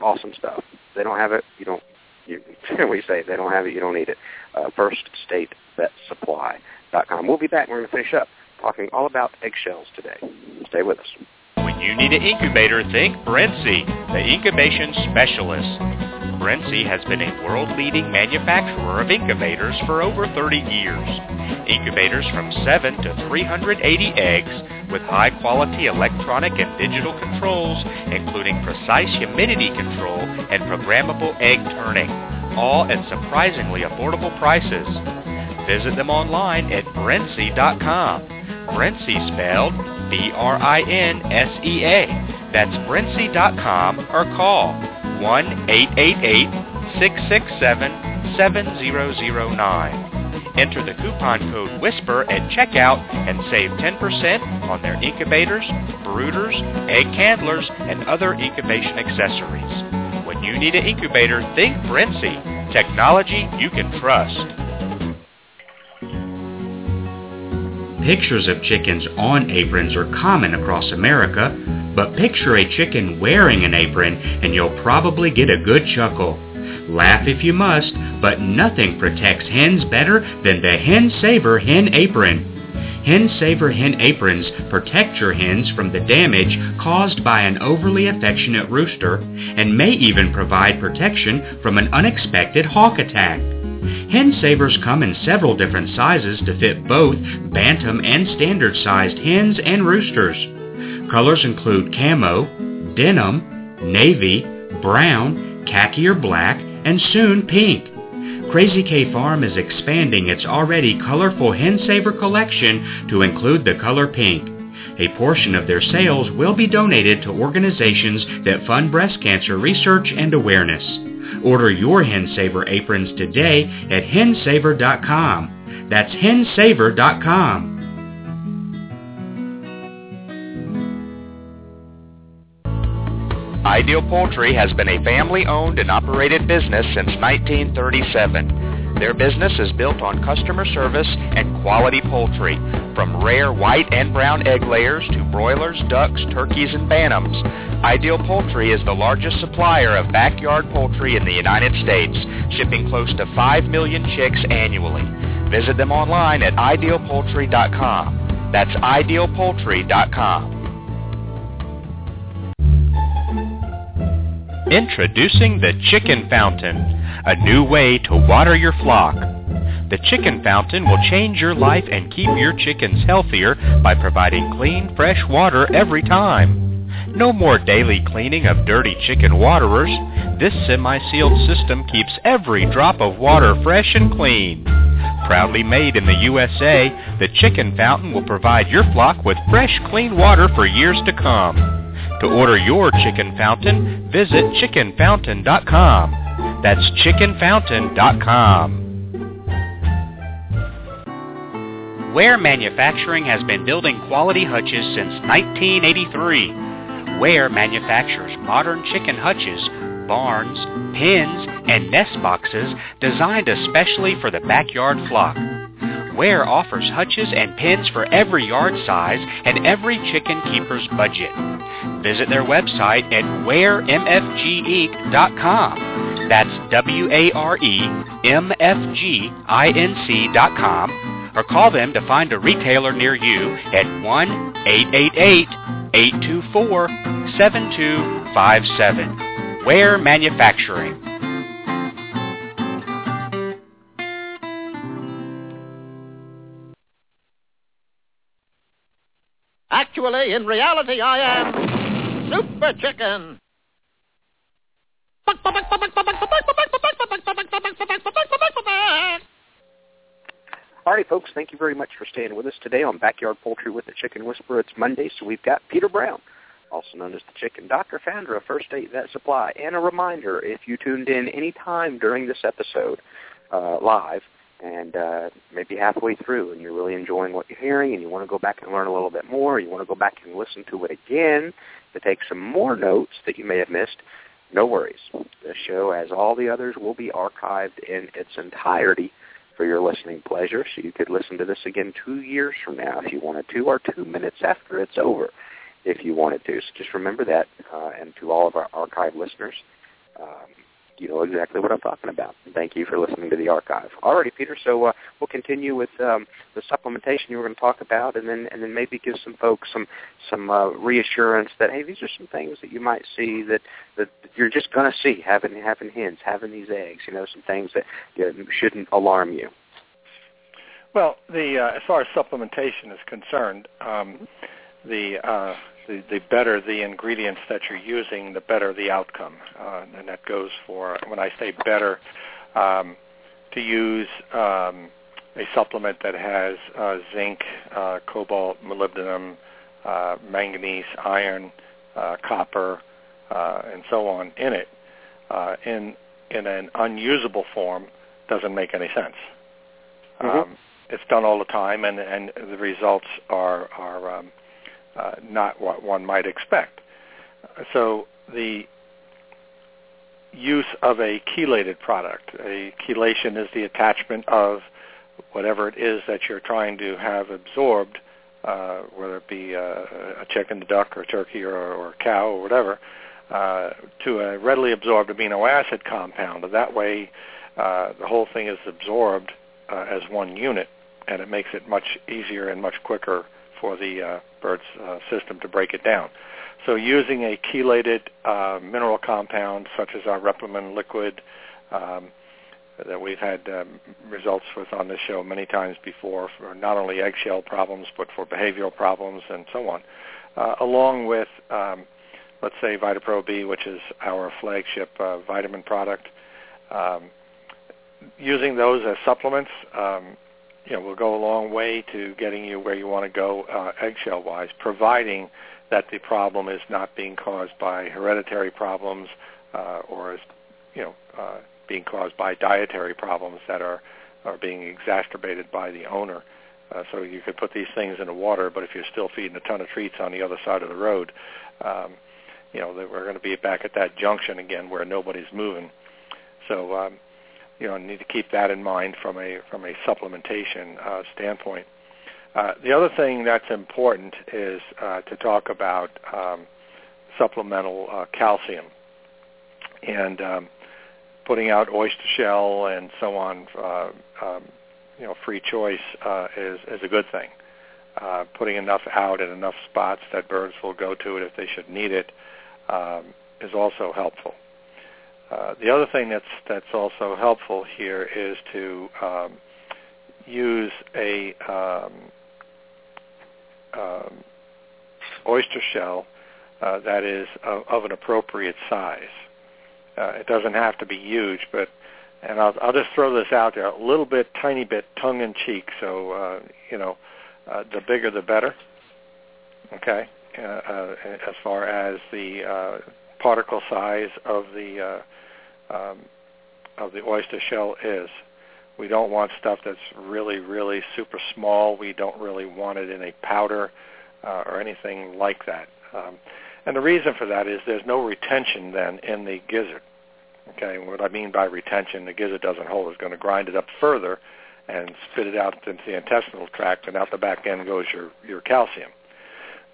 awesome stuff. If they don't have it, you don't you, we say if they don't have it, you don't need it. Uh, FirstStateVetSupply.com. We'll be back. We're going to finish up talking all about eggshells today. Stay with us. When you need an incubator, think Brinsea, the incubation specialist. Brinsea has been a world-leading manufacturer of incubators for over 30 years. Incubators from 7 to 380 eggs with high-quality electronic and digital controls, including precise humidity control and programmable egg turning, all at surprisingly affordable prices. Visit them online at Brinsea.com. Brinsea spelled B-R-I-N-S-E-A. That's Brinsea.com or call 1-888-667-7009. Enter the coupon code WHISPER at checkout and save 10% on their incubators, brooders, egg candlers, and other incubation accessories. When you need an incubator, think Brinsea. Technology you can trust. Pictures of chickens on aprons are common across America, but picture a chicken wearing an apron and you'll probably get a good chuckle. Laugh if you must, but nothing protects hens better than the Hen Saver Hen Apron. Hen Saver hen aprons protect your hens from the damage caused by an overly affectionate rooster and may even provide protection from an unexpected hawk attack. Hen Savers come in several different sizes to fit both bantam and standard sized hens and roosters. Colors include camo, denim, navy, brown, khaki or black, and soon pink. Crazy K Farm is expanding its already colorful Hen Saver collection to include the color pink. A portion of their sales will be donated to organizations that fund breast cancer research and awareness. Order your HenSaver aprons today at hensaver.com. That's hensaver.com. Ideal Poultry has been a family-owned and operated business since 1937. Their business is built on customer service and quality poultry, from rare white and brown egg layers to broilers, ducks, turkeys, and bantams. Ideal Poultry is the largest supplier of backyard poultry in the United States, shipping close to 5 million chicks annually. Visit them online at idealpoultry.com. That's idealpoultry.com. Introducing the Chicken Fountain, a new way to water your flock. The Chicken Fountain will change your life and keep your chickens healthier by providing clean, fresh water every time. No more daily cleaning of dirty chicken waterers. This semi-sealed system keeps every drop of water fresh and clean. Proudly made in the USA, the Chicken Fountain will provide your flock with fresh, clean water for years to come. To order your chicken fountain, visit chickenfountain.com. That's chickenfountain.com. Ware Manufacturing has been building quality hutches since 1983. Ware manufactures modern chicken hutches, barns, pens, and nest boxes designed especially for the backyard flock. Ware offers hutches and pens for every yard size and every chicken keeper's budget. Visit their website at waremfginc.com. That's W-A-R-E-M-F-G-I-N-C dot com. Or call them to find a retailer near you at 1-888-824-7257. Ware Manufacturing. Actually, in reality, I am Super Chicken. Alrighty, folks, thank you very much for staying with us today on Backyard Poultry with the Chicken Whisperer. It's Monday, so we've got Peter Brown, also known as the Chicken Doctor, founder of First State Vet Supply. And a reminder, if you tuned in any time during this episode uh, live, and uh, maybe halfway through and you're really enjoying what you're hearing and you want to go back and learn a little bit more, you want to go back and listen to it again to take some more notes that you may have missed, no worries. The show, as all the others, will be archived in its entirety for your listening pleasure, so you could listen to this again two years from now if you wanted to, or two minutes after it's over if you wanted to. So just remember that, uh, and to all of our archive listeners, um, you know exactly what I'm talking about. Thank you for listening to the archive. All righty, Peter. So uh, we'll continue with um, the supplementation you were going to talk about, and then and then maybe give some folks some some uh, reassurance that hey, these are some things that you might see that that you're just going to see having having hens, having these eggs. You know, some things that you know, shouldn't alarm you. Well, the uh, as far as supplementation is concerned, um, the uh, the, the better the ingredients that you're using, the better the outcome. Uh, and that goes for, when I say better, um, to use um, a supplement that has uh, zinc, uh, cobalt, molybdenum, uh, manganese, iron, uh, copper, uh, and so on in it, uh, in in an unusable form, doesn't make any sense. Mm-hmm. Um, it's done all the time, and and the results are are um, uh, not what one might expect. So the use of a chelated product, a chelation is the attachment of whatever it is that you're trying to have absorbed, uh, whether it be a, a chicken, a duck, or a turkey, or, or a cow, or whatever, uh, to a readily absorbed amino acid compound. That way, uh, the whole thing is absorbed uh, as one unit, and it makes it much easier and much quicker for the uh, bird's uh, system to break it down. So using a chelated uh, mineral compound such as our Replamin liquid um, that we've had um, results with on this show many times before for not only eggshell problems but for behavioral problems and so on, uh, along with um, let's say VitaPro B, which is our flagship uh, vitamin product. Um, using those as supplements um, you know will go a long way to getting you where you want to go uh, eggshell wise, providing that the problem is not being caused by hereditary problems uh, or is you know uh, being caused by dietary problems that are are being exacerbated by the owner. Uh, so you could put these things in the water, but if you're still feeding a ton of treats on the other side of the road, um, you know that we're going to be back at that junction again where nobody's moving. So um, you know, need to keep that in mind from a from a supplementation uh, standpoint. Uh, the other thing that's important is uh, to talk about um, supplemental uh, calcium and um, putting out oyster shell and so on. Uh, um, you know, free choice uh, is is a good thing. Uh, putting enough out in enough spots that birds will go to it if they should need it um, is also helpful. Uh, the other thing that's that's also helpful here is to um, use a um, um, oyster shell uh, that is of, of, an appropriate size. Uh, it doesn't have to be huge, but and I'll, I'll just throw this out there a little bit, tiny bit, tongue in cheek. So uh, you know, uh, the bigger the better. Okay, as far as the particle size of the uh, um, of the oyster shell is. We don't want stuff that's really, really super small. We don't really want it in a powder uh, or anything like that. Um, and the reason for that is there's no retention then in the gizzard. Okay, what I mean by retention, the gizzard doesn't hold. It's going to grind it up further and spit it out into the intestinal tract, and out the back end goes your your calcium.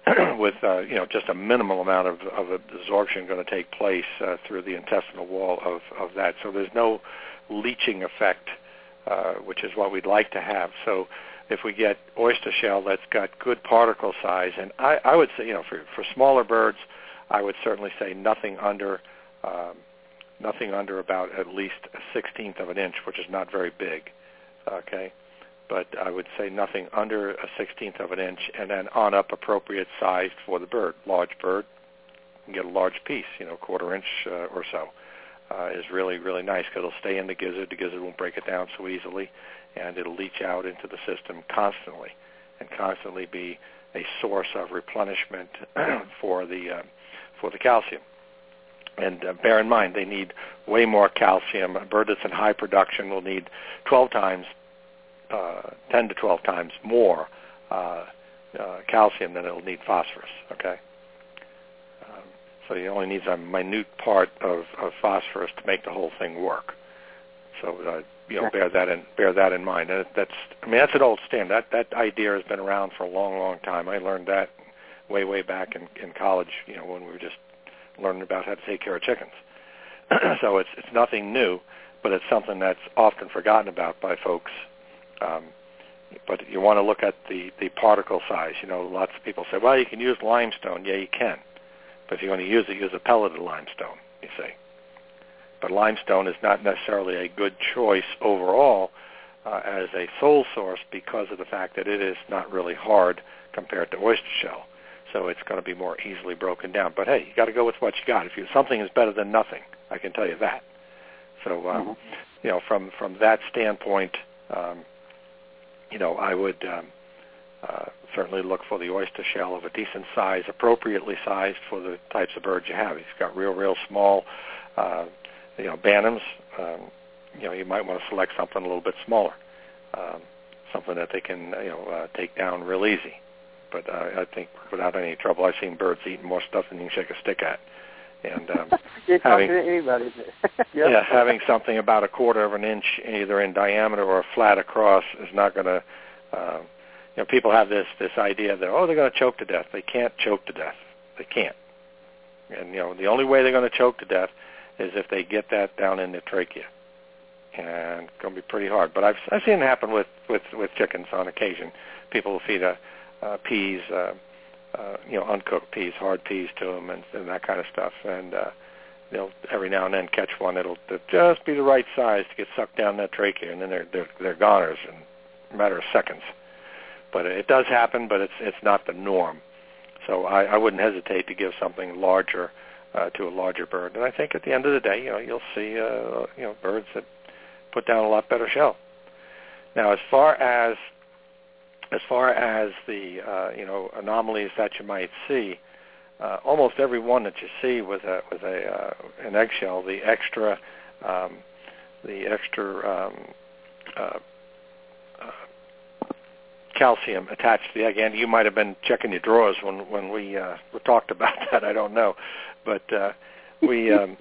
with uh, you know just a minimal amount of, of absorption going to take place uh, through the intestinal wall of, of that. So there's no leaching effect, uh, which is what we'd like to have. So if we get oyster shell that's got good particle size, and I, I would say you know for for smaller birds, I would certainly say nothing under um, nothing under about at least a sixteenth of an inch, which is not very big. Okay but I would say nothing under a sixteenth of an inch, and then on up appropriate size for the bird. Large bird, you get a large piece, you know, quarter inch uh, or so, uh, is really really nice because it'll stay in the gizzard. The gizzard won't break it down so easily, and it'll leach out into the system constantly, and constantly be a source of replenishment for the uh, for the calcium. And uh, bear in mind, they need way more calcium. A bird that's in high production will need 12 times uh, 10 to 12 times more uh, uh, calcium than it'll need phosphorus. Okay, um, so he only needs a minute part of, of phosphorus to make the whole thing work. So uh, you know, bear that in bear that in mind. And that's I mean that's an old standard. That that idea has been around for a long, long time. I learned that way way back in in college. You know, when we were just learning about how to take care of chickens. so it's it's nothing new, but it's something that's often forgotten about by folks um, but you want to look at the, the particle size. You know, lots of people say, well, you can use limestone. Yeah, you can. But if you're going to use it, use a pelleted limestone, you see. But limestone is not necessarily a good choice overall uh, as a sole source because of the fact that it is not really hard compared to oyster shell. So it's going to be more easily broken down. But hey, you got to go with what you got. If you something is better than nothing, I can tell you that. So um, mm-hmm. you know, from from that standpoint, um, you know, I would um, uh, certainly look for the oyster shell of a decent size, appropriately sized for the types of birds you have. If you've got real, real small, uh, you know, bantams, um, you know, you might want to select something a little bit smaller, um, something that they can, you know, uh, take down real easy. But uh, I think without any trouble, I've seen birds eating more stuff than you can shake a stick at. And um, having, anybody. yep. yeah, having something about a quarter of an inch either in diameter or flat across is not going to. Uh, you know, people have this this idea that oh they're going to choke to death. They can't choke to death. They can't. And you know the only way they're going to choke to death is if they get that down in the trachea, and it's going to be pretty hard. But I've I've seen it happen with with with chickens on occasion. People will feed a uh, peas. Uh, uh, you know, uncooked peas, hard peas to them, and, and that kind of stuff. And uh, they'll every now and then catch one that'll, that'll just be the right size to get sucked down that trachea, and then they're they're, they're goners in a matter of seconds. But it does happen, but it's it's not the norm. So I, I wouldn't hesitate to give something larger uh, to a larger bird. And I think at the end of the day, you know, you'll see uh, you know birds that put down a lot better shell. Now, as far as as far as the uh, you know anomalies that you might see, uh, almost every one that you see with a with a uh, an eggshell, the extra um, the extra um, uh, uh, calcium attached to the egg. And you might have been checking your drawers when when we uh, we talked about that. I don't know, but uh, we um,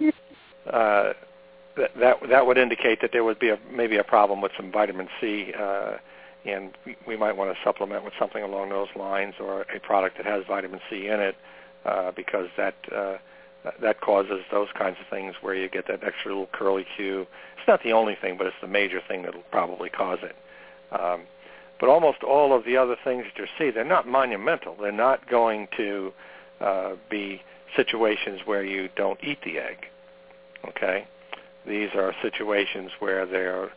uh, that that that would indicate that there would be a maybe a problem with some vitamin C. Uh, and we, might want to supplement with something along those lines or a product that has vitamin C in it uh, because that uh, that causes those kinds of things where you get that extra little curly Q. It's not the only thing, but it's the major thing that will probably cause it. Um, but almost all of the other things that you see, they're not monumental. They're not going to uh, be situations where you don't eat the egg. Okay, these are situations where they're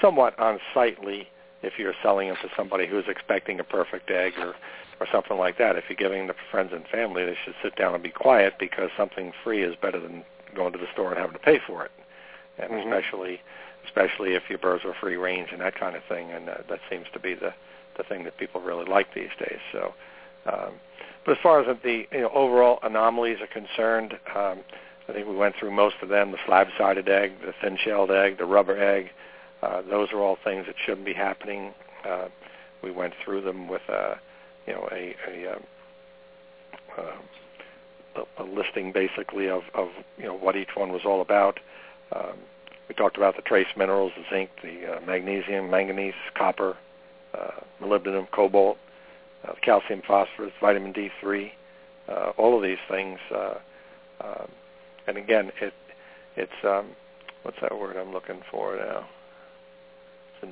somewhat unsightly if you're selling them to somebody who's expecting a perfect egg or or something like that. If you're giving them to friends and family, they should sit down and be quiet because something free is better than going to the store and having to pay for it. And mm-hmm. especially especially if your birds are free range and that kind of thing, and uh, that seems to be the the thing that people really like these days. So, um, but as far as the you know, overall anomalies are concerned, um, I think we went through most of them: the slab-sided egg, the thin-shelled egg, the rubber egg. Uh, those are all things that shouldn't be happening. Uh, we went through them with uh, you know a a, um, uh, a, a listing basically of of you know what each one was all about. Um, we talked about the trace minerals, the zinc, the uh, magnesium, manganese, copper, uh, molybdenum, cobalt, uh, calcium, phosphorus, vitamin D3, uh, all of these things. Uh, uh, and again, it it's um, what's that word I'm looking for now? A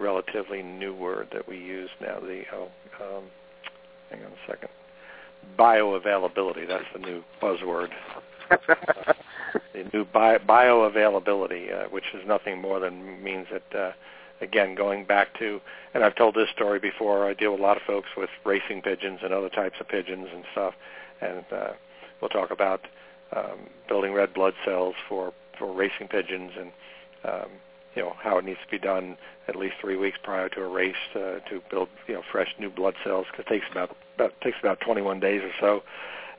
relatively new word that we use now. The oh, um, hang on a second. Bioavailability. That's the new buzzword. the new bio, bioavailability, uh, which is nothing more than means that, uh, again, going back to, and I've told this story before. I deal with a lot of folks with racing pigeons and other types of pigeons and stuff, and uh, we'll talk about um, building red blood cells for for racing pigeons and um, you know how it needs to be done at least three weeks prior to a race uh, to build you know fresh new blood cells. Cause it takes about about takes about 21 days or so,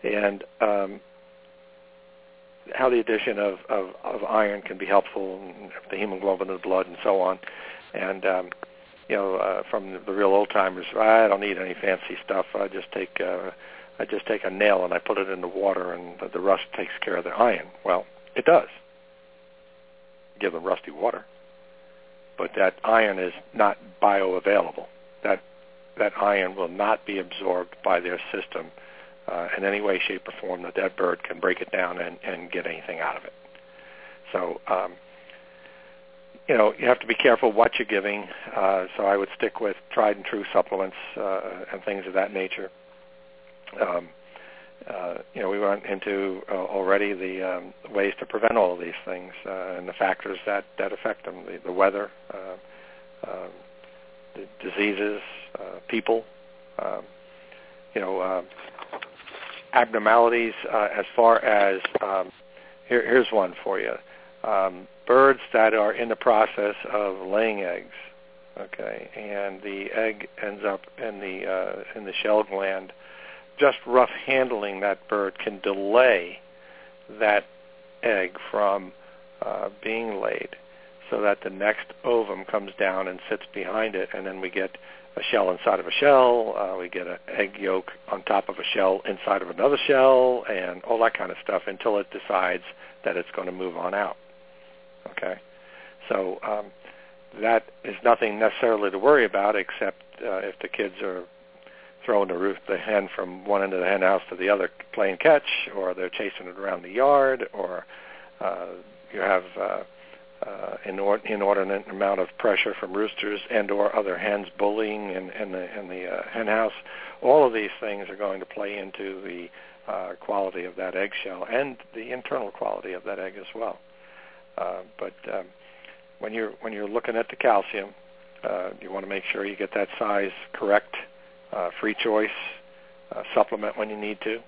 and um, how the addition of, of, of iron can be helpful, the hemoglobin in the blood, and so on. And um, you know, uh, from the real old timers, I don't need any fancy stuff. I just take uh, I just take a nail and I put it in the water, and the, the rust takes care of the iron. Well, it does. Give them rusty water but that iron is not bioavailable. That that iron will not be absorbed by their system uh, in any way, shape, or form that that bird can break it down and, and get anything out of it. So, um, you know, you have to be careful what you're giving. Uh, so I would stick with tried and true supplements uh, and things of that nature. Um, uh, you know, we went into uh, already the um, ways to prevent all of these things uh, and the factors that, that affect them, the, the weather, uh, uh, the diseases, uh, people, um, you know, uh, abnormalities uh, as far as, um, here, here's one for you, um, birds that are in the process of laying eggs, okay, and the egg ends up in the, uh, in the shell gland, just rough handling that bird can delay that egg from uh, being laid so that the next ovum comes down and sits behind it and then we get a shell inside of a shell, uh, we get an egg yolk on top of a shell inside of another shell and all that kind of stuff until it decides that it's going to move on out. Okay? So um, that is nothing necessarily to worry about except uh, if the kids are throwing the roof the hen from one end of the hen house to the other playing catch, or they're chasing it around the yard, or uh, you have uh, uh, inordinate amount of pressure from roosters and or other hens bullying in, in the in the uh, hen house. All of these things are going to play into the uh, quality of that eggshell and the internal quality of that egg as well. Uh, but um, when you're when you're looking at the calcium, uh, you want to make sure you get that size correct uh, free choice, uh, supplement when you need to,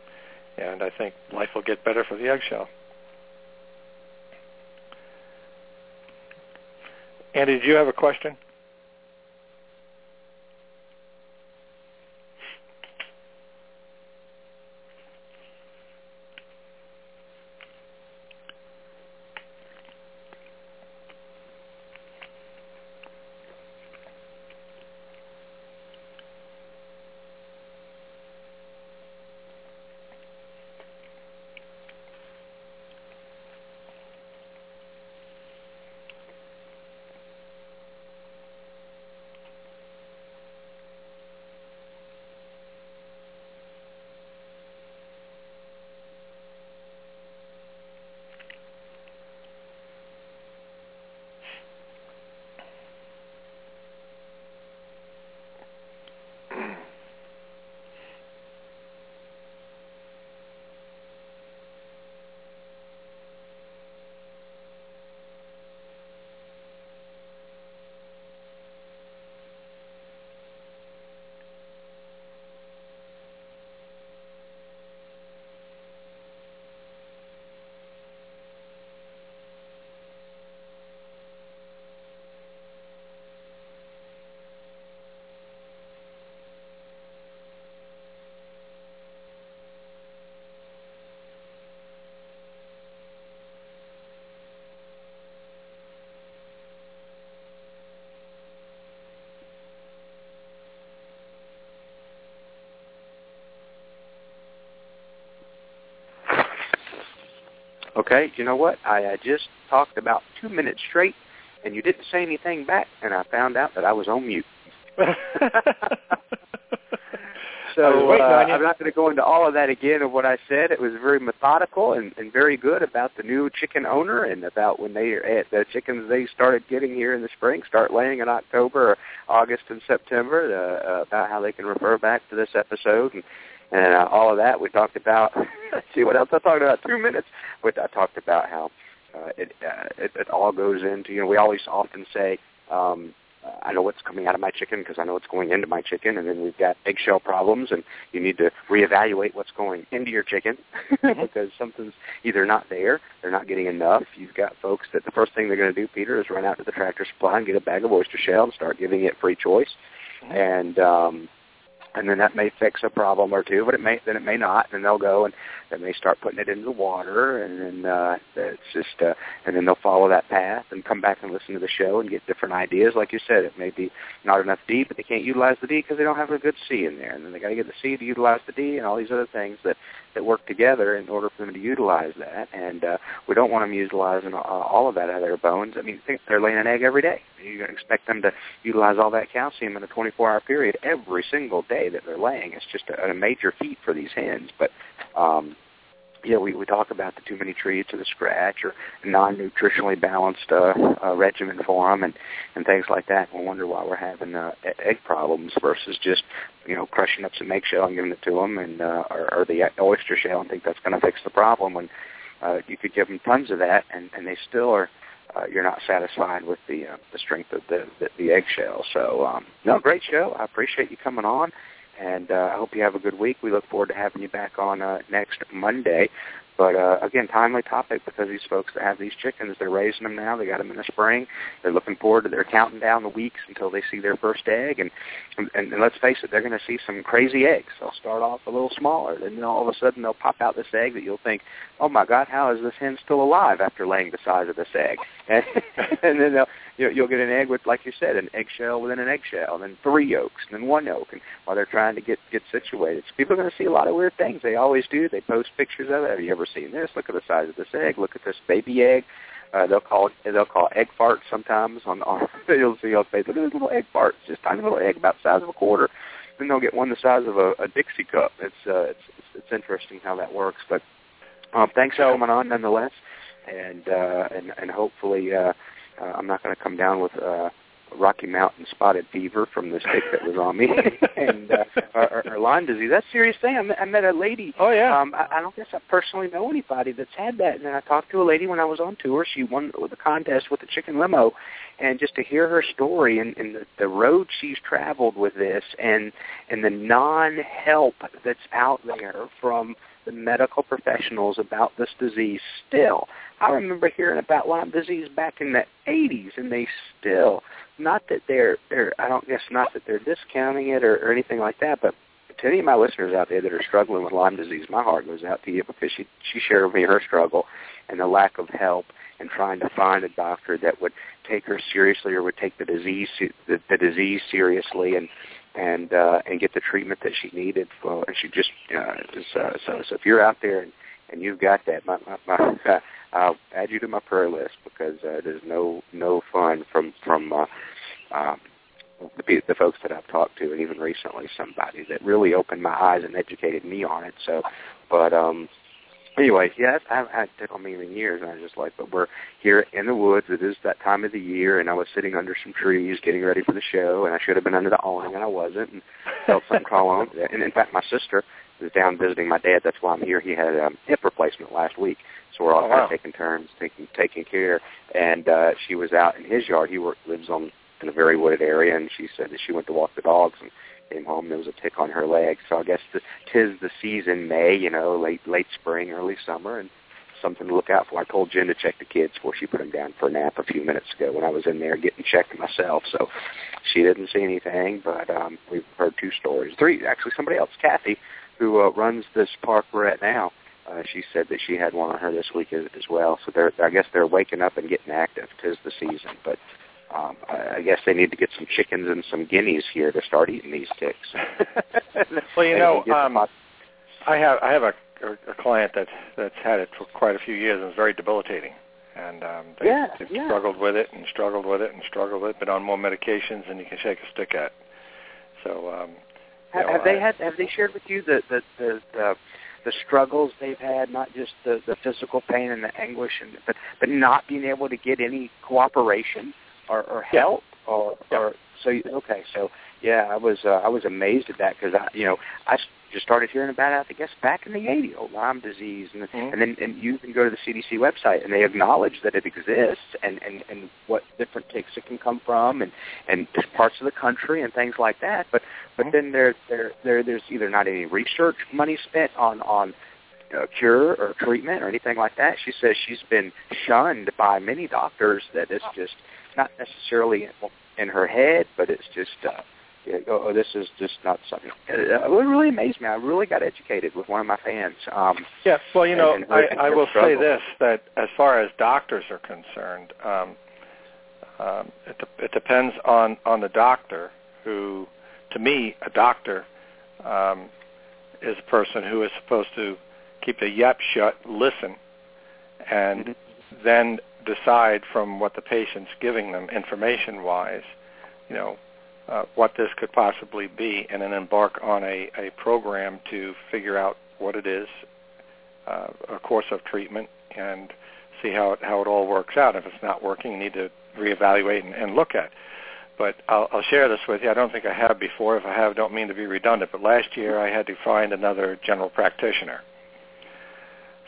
and I think life will get better for the eggshell. Andy, did you have a question? Okay, you know what? I uh, just talked about two minutes straight, and you didn't say anything back, and I found out that I was on mute. so uh, I'm not going to go into all of that again of what I said. It was very methodical and, and very good about the new chicken owner and about when they eh, the chickens they started getting here in the spring start laying in October, or August, and September. Uh, uh, about how they can refer back to this episode and and uh, all of that. We talked about. let's see what else I talked about. Two minutes. Which I talked about how uh, it, uh, it it all goes into. You know, we always often say. Um, I know what's coming out of my chicken because I know what's going into my chicken, and then we've got eggshell problems, and you need to reevaluate what's going into your chicken because something's either not there, they're not getting enough. You've got folks that the first thing they're going to do, Peter, is run out to the tractor supply and get a bag of oyster shell and start giving it free choice, and um, and then that may fix a problem or two, but it may then it may not, and they'll go and they may start putting it into the water, and then uh, it's just uh, and then they'll follow that path and come back and listen to the show and get different ideas. Like you said, it may be not enough D, but they can't utilize the D because they don't have a good C in there, and then they got to get the C to utilize the D, and all these other things that that work together in order for them to utilize that. And uh, we don't want them utilizing uh, all of that out of their bones. I mean, they're laying an egg every day. You expect them to utilize all that calcium in a 24-hour period every single day that they're laying. It's just a, a major feat for these hens. But um, you know, we, we talk about the too many treats or the scratch or non-nutritionally balanced uh, uh, regimen for them and, and things like that. We wonder why we're having uh, egg problems versus just, you know, crushing up some eggshell and giving it to them and uh, or, or the oyster shell and think that's going to fix the problem when uh, you could give them tons of that and, and they still are uh, you're not satisfied with the uh, the strength of the the, the eggshell. So um, no, great show. I appreciate you coming on. And uh, I hope you have a good week. We look forward to having you back on uh, next Monday. But uh, again, timely topic because these folks that have these chickens, they're raising them now. They got them in the spring. They're looking forward to. They're counting down the weeks until they see their first egg. And and, and let's face it, they're going to see some crazy eggs. They'll start off a little smaller, then all of a sudden they'll pop out this egg that you'll think, oh my God, how is this hen still alive after laying the size of this egg? And, and then they'll you you'll get an egg with, like you said, an eggshell within an eggshell, and then three yolks, and then one yolk, and while they're trying to get get situated, so people are going to see a lot of weird things. They always do. They post pictures of it. Have you ever seen this? Look at the size of this egg. Look at this baby egg. Uh, they'll call they'll call egg farts sometimes on you'll see on Facebook. Look at this little egg fart. Just tiny little egg about the size of a quarter. Then they'll get one the size of a, a Dixie cup. It's uh, it's, it's it's interesting how that works. But um, thanks for coming on nonetheless, and uh, and and hopefully. Uh, uh, I'm not going to come down with uh, Rocky Mountain spotted fever from the stick that was on me, and uh, or, or Lyme disease. That's a serious thing. I met, I met a lady. Oh yeah. Um, I, I don't guess I personally know anybody that's had that. And then I talked to a lady when I was on tour. She won the contest with the chicken limo, and just to hear her story and, and the, the road she's traveled with this, and and the non-help that's out there from the medical professionals about this disease still. I remember hearing about Lyme disease back in the 80s, and they still, not that they're, they're I don't guess not that they're discounting it or, or anything like that, but to any of my listeners out there that are struggling with Lyme disease, my heart goes out to you because she she shared with me her struggle and the lack of help and trying to find a doctor that would take her seriously or would take the disease the, the disease seriously and and uh, and get the treatment that she needed. For, and she just uh, so, so so if you're out there and, and you've got that, my, my, my uh, I'll add you to my prayer list because uh, is no no fun from from uh, um, the, the folks that I've talked to, and even recently somebody that really opened my eyes and educated me on it. So, but um, anyway, yes, I haven't had tickle me in years, and I was just like, but we're here in the woods. It is that time of the year, and I was sitting under some trees getting ready for the show, and I should have been under the awning, and I wasn't, and felt something crawl on. And in fact, my sister was down visiting my dad. That's why I'm here. He had a um, hip replacement last week, so we're all Oh, kind wow. of taking turns taking taking care. And uh, she was out in his yard. He work, lives on in a very wooded area, and she said that she went to walk the dogs and came home. There was a tick on her leg. So I guess the, tis the season, May, you know, late late spring, early summer, and something to look out for. I told Jen to check the kids before she put them down for a nap a few minutes ago when I was in there getting checked myself. So she didn't see anything, but um, we've heard two stories. Three, actually, somebody else, Kathy, who uh, runs this park we're at now. Uh, she said that she had one on her this week as, as well. So they're, I guess they're waking up and getting active. Tis the season, but um, I, I guess they need to get some chickens and some guineas here to start eating these ticks. Well, you know, um, I have I have a a, client that that's had it for quite a few years and it's very debilitating. And um, they, yeah, they've yeah. struggled with it and struggled with it and struggled with it, been on more medications than you can shake a stick at. So, um, have, know, have they had? Have they shared with you the the the, the the struggles they've had, not just the, the physical pain and the anguish, and but but not being able to get any cooperation or, or Yeah. help, or or so you, okay, so yeah, I was uh, I was amazed at that because I you know I just started hearing about it I guess back in the '80s, oh, Lyme disease, and Mhm. and then and you can go to the CDC website and they acknowledge that it exists and and and what different ticks it can come from and and parts of the country and things like that, but but Mhm. then there there there there's either not any research money spent on on uh, cure or treatment or anything like that. She says she's been shunned by many doctors that it's just not necessarily in, her head, but it's just uh, you know, oh, this is just not something. It, it really amazed me. I really got educated with one of my fans. Um, Yeah, well, you know, and- and I, her- I her will say this: that as far as doctors are concerned, um, um, it, de- it depends on on the doctor. Who, to me, a doctor um, is a person who is supposed to keep the yap shut, listen, and Mhm. then decide from what the patient's giving them information-wise, you know, uh, what this could possibly be, and then embark on a, a program to figure out what it is, uh, a course of treatment, and see how it, how it all works out. If it's not working, you need to reevaluate and, and look at. But I'll, I'll share this with you. I don't think I have before. If I have, don't mean to be redundant. But last year I had to find another general practitioner.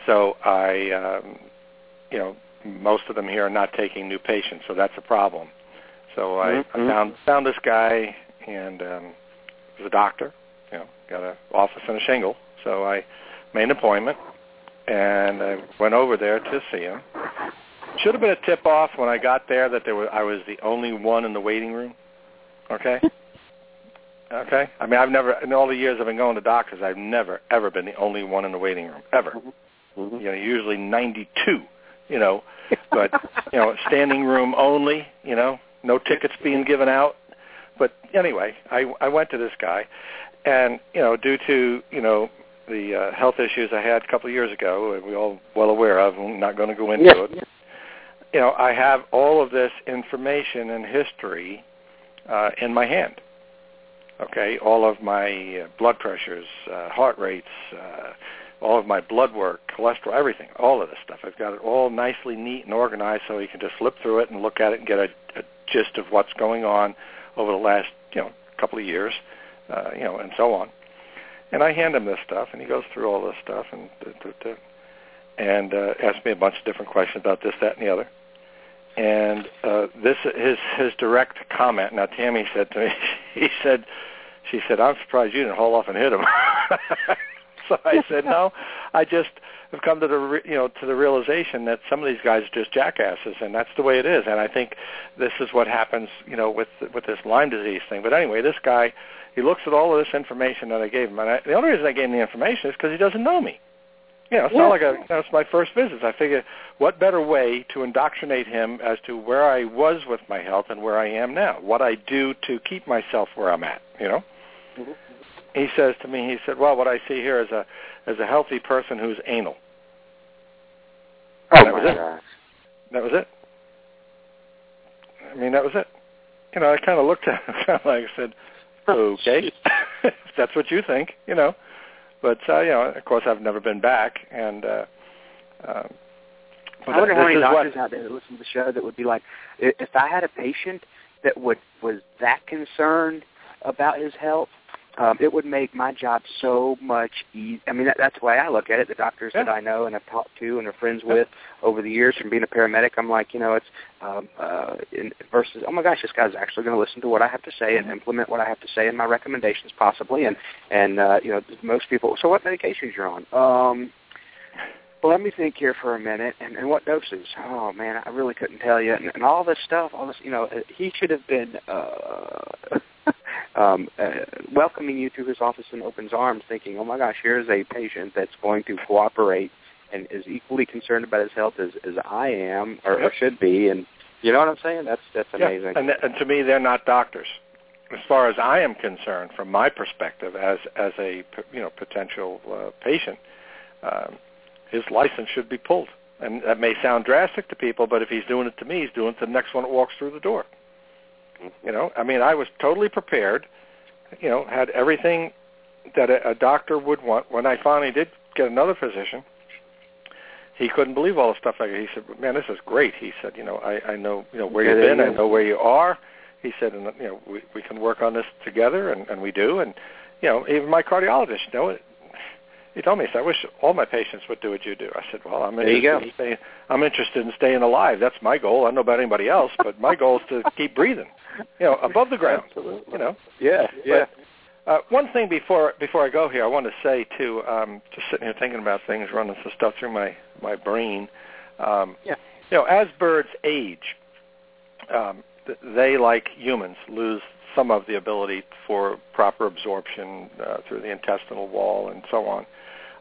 So I, um, you know, most of them here are not taking new patients, so that's a problem. So I, Mhm. I found found this guy, and um, was a doctor. You know, got an office and a shingle. So I made an appointment, and I went over there to see him. Should have been a tip off when I got there that there was I was the only one in the waiting room. Okay. Okay. I mean, I've never in all the years I've been going to doctors, I've never ever been the only one in the waiting room ever. Mhm. You know, usually 92. You know, but you know, standing room only. You know, no tickets being given out. But anyway, I I went to this guy, and you know, due to you know the uh, health issues I had a couple of years ago, and we all well aware of. I'm not going to go into Yeah, it. You know, I have all of this information and history uh, in my hand. Okay, all of my uh, blood pressures, uh, heart rates, uh, all of my blood work, cholesterol, everything, all of this stuff. I've got it all nicely neat and organized so you can just flip through it and look at it and get a, a gist of what's going on over the last, you know, couple of years, uh, you know, and so on. And I hand him this stuff, and he goes through all this stuff and and uh, asks me a bunch of different questions about this, that, and the other. And uh, this his his direct comment. Now Tammy said to me, he said, she said, "I'm surprised you didn't haul off and hit him." so I said, "No, I just have come to the re- you know to the realization that some of these guys are just jackasses, and that's the way it is. And I think this is what happens, you know, with with this Lyme disease thing. But anyway, this guy, he looks at all of this information that I gave him, and I, the only reason I gave him the information is because he doesn't know me. You know, it's not like a, you know, it's my first visit. I figure, what better way to indoctrinate him as to where I was with my health and where I am now, what I do to keep myself where I'm at. You know. Mhm. He says to me, he said, "Well, what I see here is a is a healthy person who's anal." Oh That was it. gosh. That was it. I mean, that was it. You know, I kind of looked at him, kind of like I said, "Okay, if that's what you think," you know. But uh, you know, of course, I've never been back, and uh, um, but I wonder how many doctors what, out there that listen to the show that would be like, if I had a patient that would was that concerned about his health, um, it would make my job so much easier. I mean, that, that's the way I look at it. The doctors that I know and have talked to and are friends Yeah. with over the years from being a paramedic, I'm like, you know, it's um, uh, in, versus, oh my gosh, this guy's actually going to listen to what I have to say and Mm-hmm. implement what I have to say in my recommendations, possibly. And and uh, you know, most people. So, what medications you're on? Um, well, let me think here for a minute. And, and what doses? Oh man, I really couldn't tell you. And, and all this stuff, all this, you know, uh, he should have been uh, um, uh, welcoming you to his office in open arms, thinking, "Oh my gosh, here's a patient that's going to cooperate and is equally concerned about his health as as I am or, or should be." And you know what I'm saying? That's that's amazing. Yeah. And, th- and to me, they're not doctors. As far as I am concerned, from my perspective as as a you know potential uh, patient, um, his license should be pulled. And that may sound drastic to people, but if he's doing it to me, he's doing it to the next one that walks through the door. You know, I mean, I was totally prepared. You know, had everything that a, a doctor would want. When I finally did get another physician, he couldn't believe all the stuff I He said, "Man, this is great." He said, "You know, I, I know you know where you've been. I know where you are." He said, "And you know, we we can work on this together," and, and we do. And you know, even my cardiologist, you know, he told me, he said, "I wish all my patients would do what you do." I said, "Well, I'm interested in staying. I'm interested in staying alive. That's my goal. I don't know about anybody else, but my goal is to keep breathing, you know, above the ground. Absolutely. You know." Yeah, yeah. But, uh, one thing before before I go here, I want to say too, um, just sitting here thinking about things, running some stuff through my my brain. Um, yeah. You know, as birds age, um, they like humans lose some of the ability for proper absorption uh, through the intestinal wall and so on.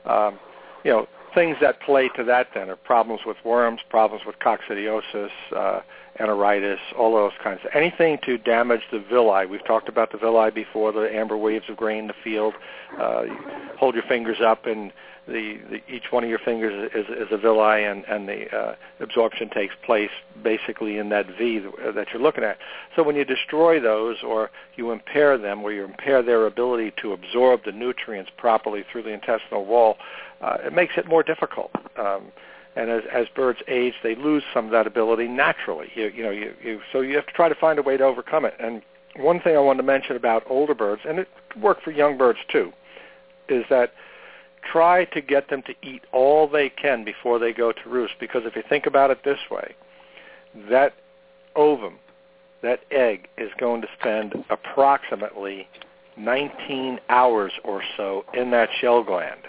Um, you know, things that play to that then are problems with worms, problems with coccidiosis, uh, enteritis, all those kinds. Anything to damage the villi. We've talked about the villi before, the amber waves of grain in the field. Uh, you hold your fingers up and the, the each one of your fingers is, is a villi and, and the uh, absorption takes place basically in that V that you're looking at. So when you destroy those or you impair them or you impair their ability to absorb the nutrients properly through the intestinal wall, uh, it makes it more difficult. Um, and as, as birds age, they lose some of that ability naturally. You, you know, you, you, so you have to try to find a way to overcome it. And one thing I wanted to mention about older birds, and it could work for young birds too, is that try to get them to eat all they can before they go to roost. Because if you think about it this way, that ovum, that egg, is going to spend approximately 19 hours or so in that shell gland.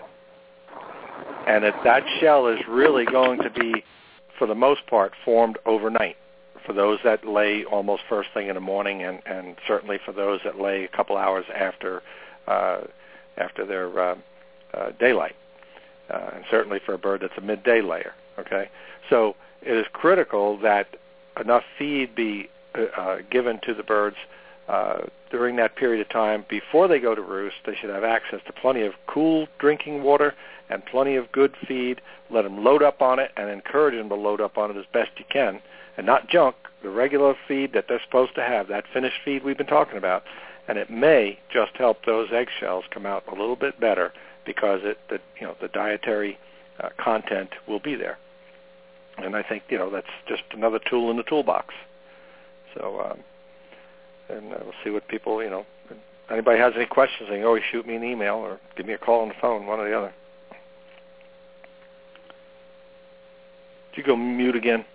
And if that shell is really going to be, for the most part, formed overnight. For those that lay almost first thing in the morning, and, and certainly for those that lay a couple hours after uh, after their uh, uh, daylight, uh, and certainly for a bird that's a midday layer. Okay, so it is critical that enough feed be uh, uh, given to the birds uh, during that period of time before they go to roost. They should have access to plenty of cool drinking water and plenty of good feed. Let them load up on it and encourage them to load up on it as best you can, and not junk. The regular feed that they're supposed to have, that finished feed we've been talking about, and it may just help those eggshells come out a little bit better because it, the, you know, the dietary uh, content will be there. And I think you know that's just another tool in the toolbox. So, um, and uh, we'll see what people you know. Anybody has any questions, they can always shoot me an email or give me a call on the phone, one or the other. You go mute again?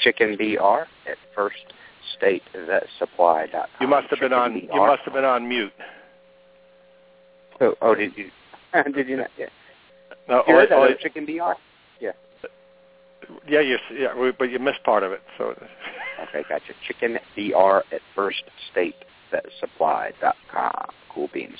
Chicken DR at First State Vet Supply. You must have been on. You must have been on mute. Oh, oh did you? did you not? Yeah. No, you heard oh, that, oh, oh, Chicken. Yeah. Yeah, you yeah, but you missed part of it. So. Okay, gotcha. Chicken DR at First State Vet Supply dot com. Cool beans.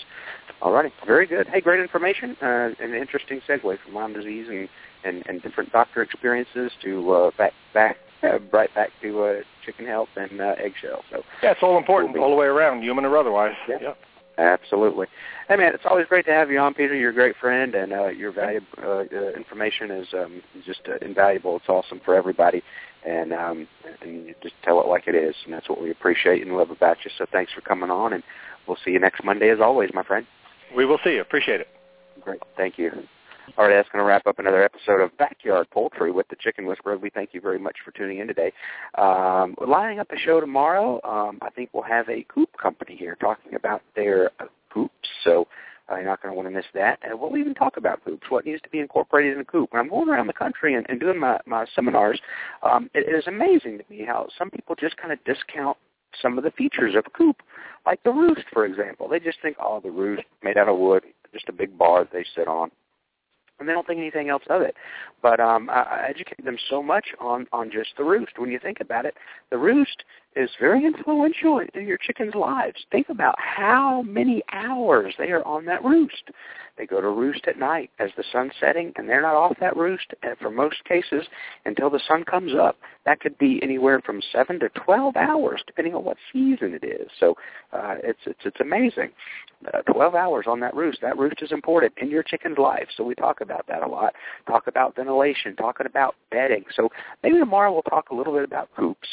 All righty, very good. Hey, great information. Uh, an interesting segue from Lyme disease and, and, and different doctor experiences to uh, back back uh, right back to uh, chicken health and uh, eggshell. So yeah, it's all important cool all the way around, human or otherwise. Yeah. Yep. Absolutely. Hey man, it's always great to have you on, Peter. You're a great friend, and uh, your valuable uh, uh, information is um, just uh, invaluable. It's awesome for everybody, and um, and you just tell it like it is, and that's what we appreciate and love about you. So thanks for coming on, and we'll see you next Monday as always, my friend. We will see you. Appreciate it. Great. Thank you. All right, that's going to wrap up another episode of Backyard Poultry with the Chicken Whisperer. We thank you very much for tuning in today. Um, lining up the show tomorrow, um, I think we'll have a coop company here talking about their coops. So uh, you're not going to want to miss that. And we'll even talk about coops, what needs to be incorporated in a coop. When I'm going around the country and, and doing my, my seminars, um, it, it is amazing to me how some people just kind of discount some of the features of a coop, like the roost, for example. They just think, oh, the roost made out of wood, just a big bar that they sit on and they don't think anything else of it. But um, I, I educate them so much on on just the roost. When you think about it, the roost is very influential in your chickens' lives. Think about how many hours they are on that roost. They go to roost at night as the sun's setting, and they're not off that roost for most cases until the sun comes up. That could be anywhere from seven to twelve hours, depending on what season it is. So uh, it's it's it's amazing. Uh, twelve hours on that roost. That roost is important in your chicken's life. So we talk about that a lot. Talk about ventilation. Talking about bedding. So maybe tomorrow we'll talk a little bit about coops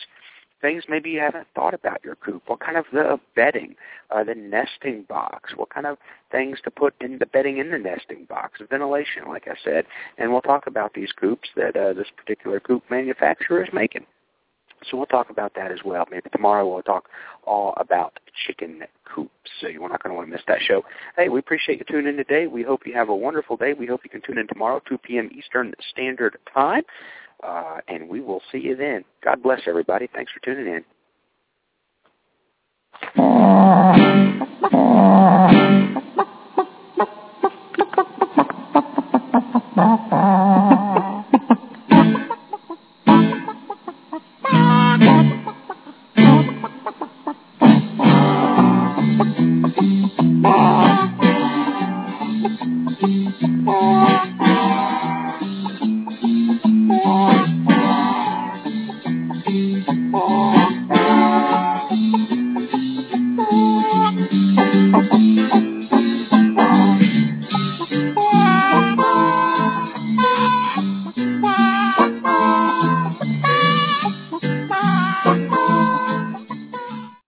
things maybe you haven't thought about your coop. What kind of the bedding, uh, the nesting box, what kind of things to put in the bedding in the nesting box, ventilation, like I said. And we'll talk about these coops that uh, this particular coop manufacturer is making. So we'll talk about that as well. Maybe tomorrow we'll talk all about chicken coops. So you're not going to want to miss that show. Hey, we appreciate you tuning in today. We hope you have a wonderful day. We hope you can tune in tomorrow, 2 p.m. Eastern Standard Time. Uh, and we will see you then. God bless everybody. Thanks for tuning in.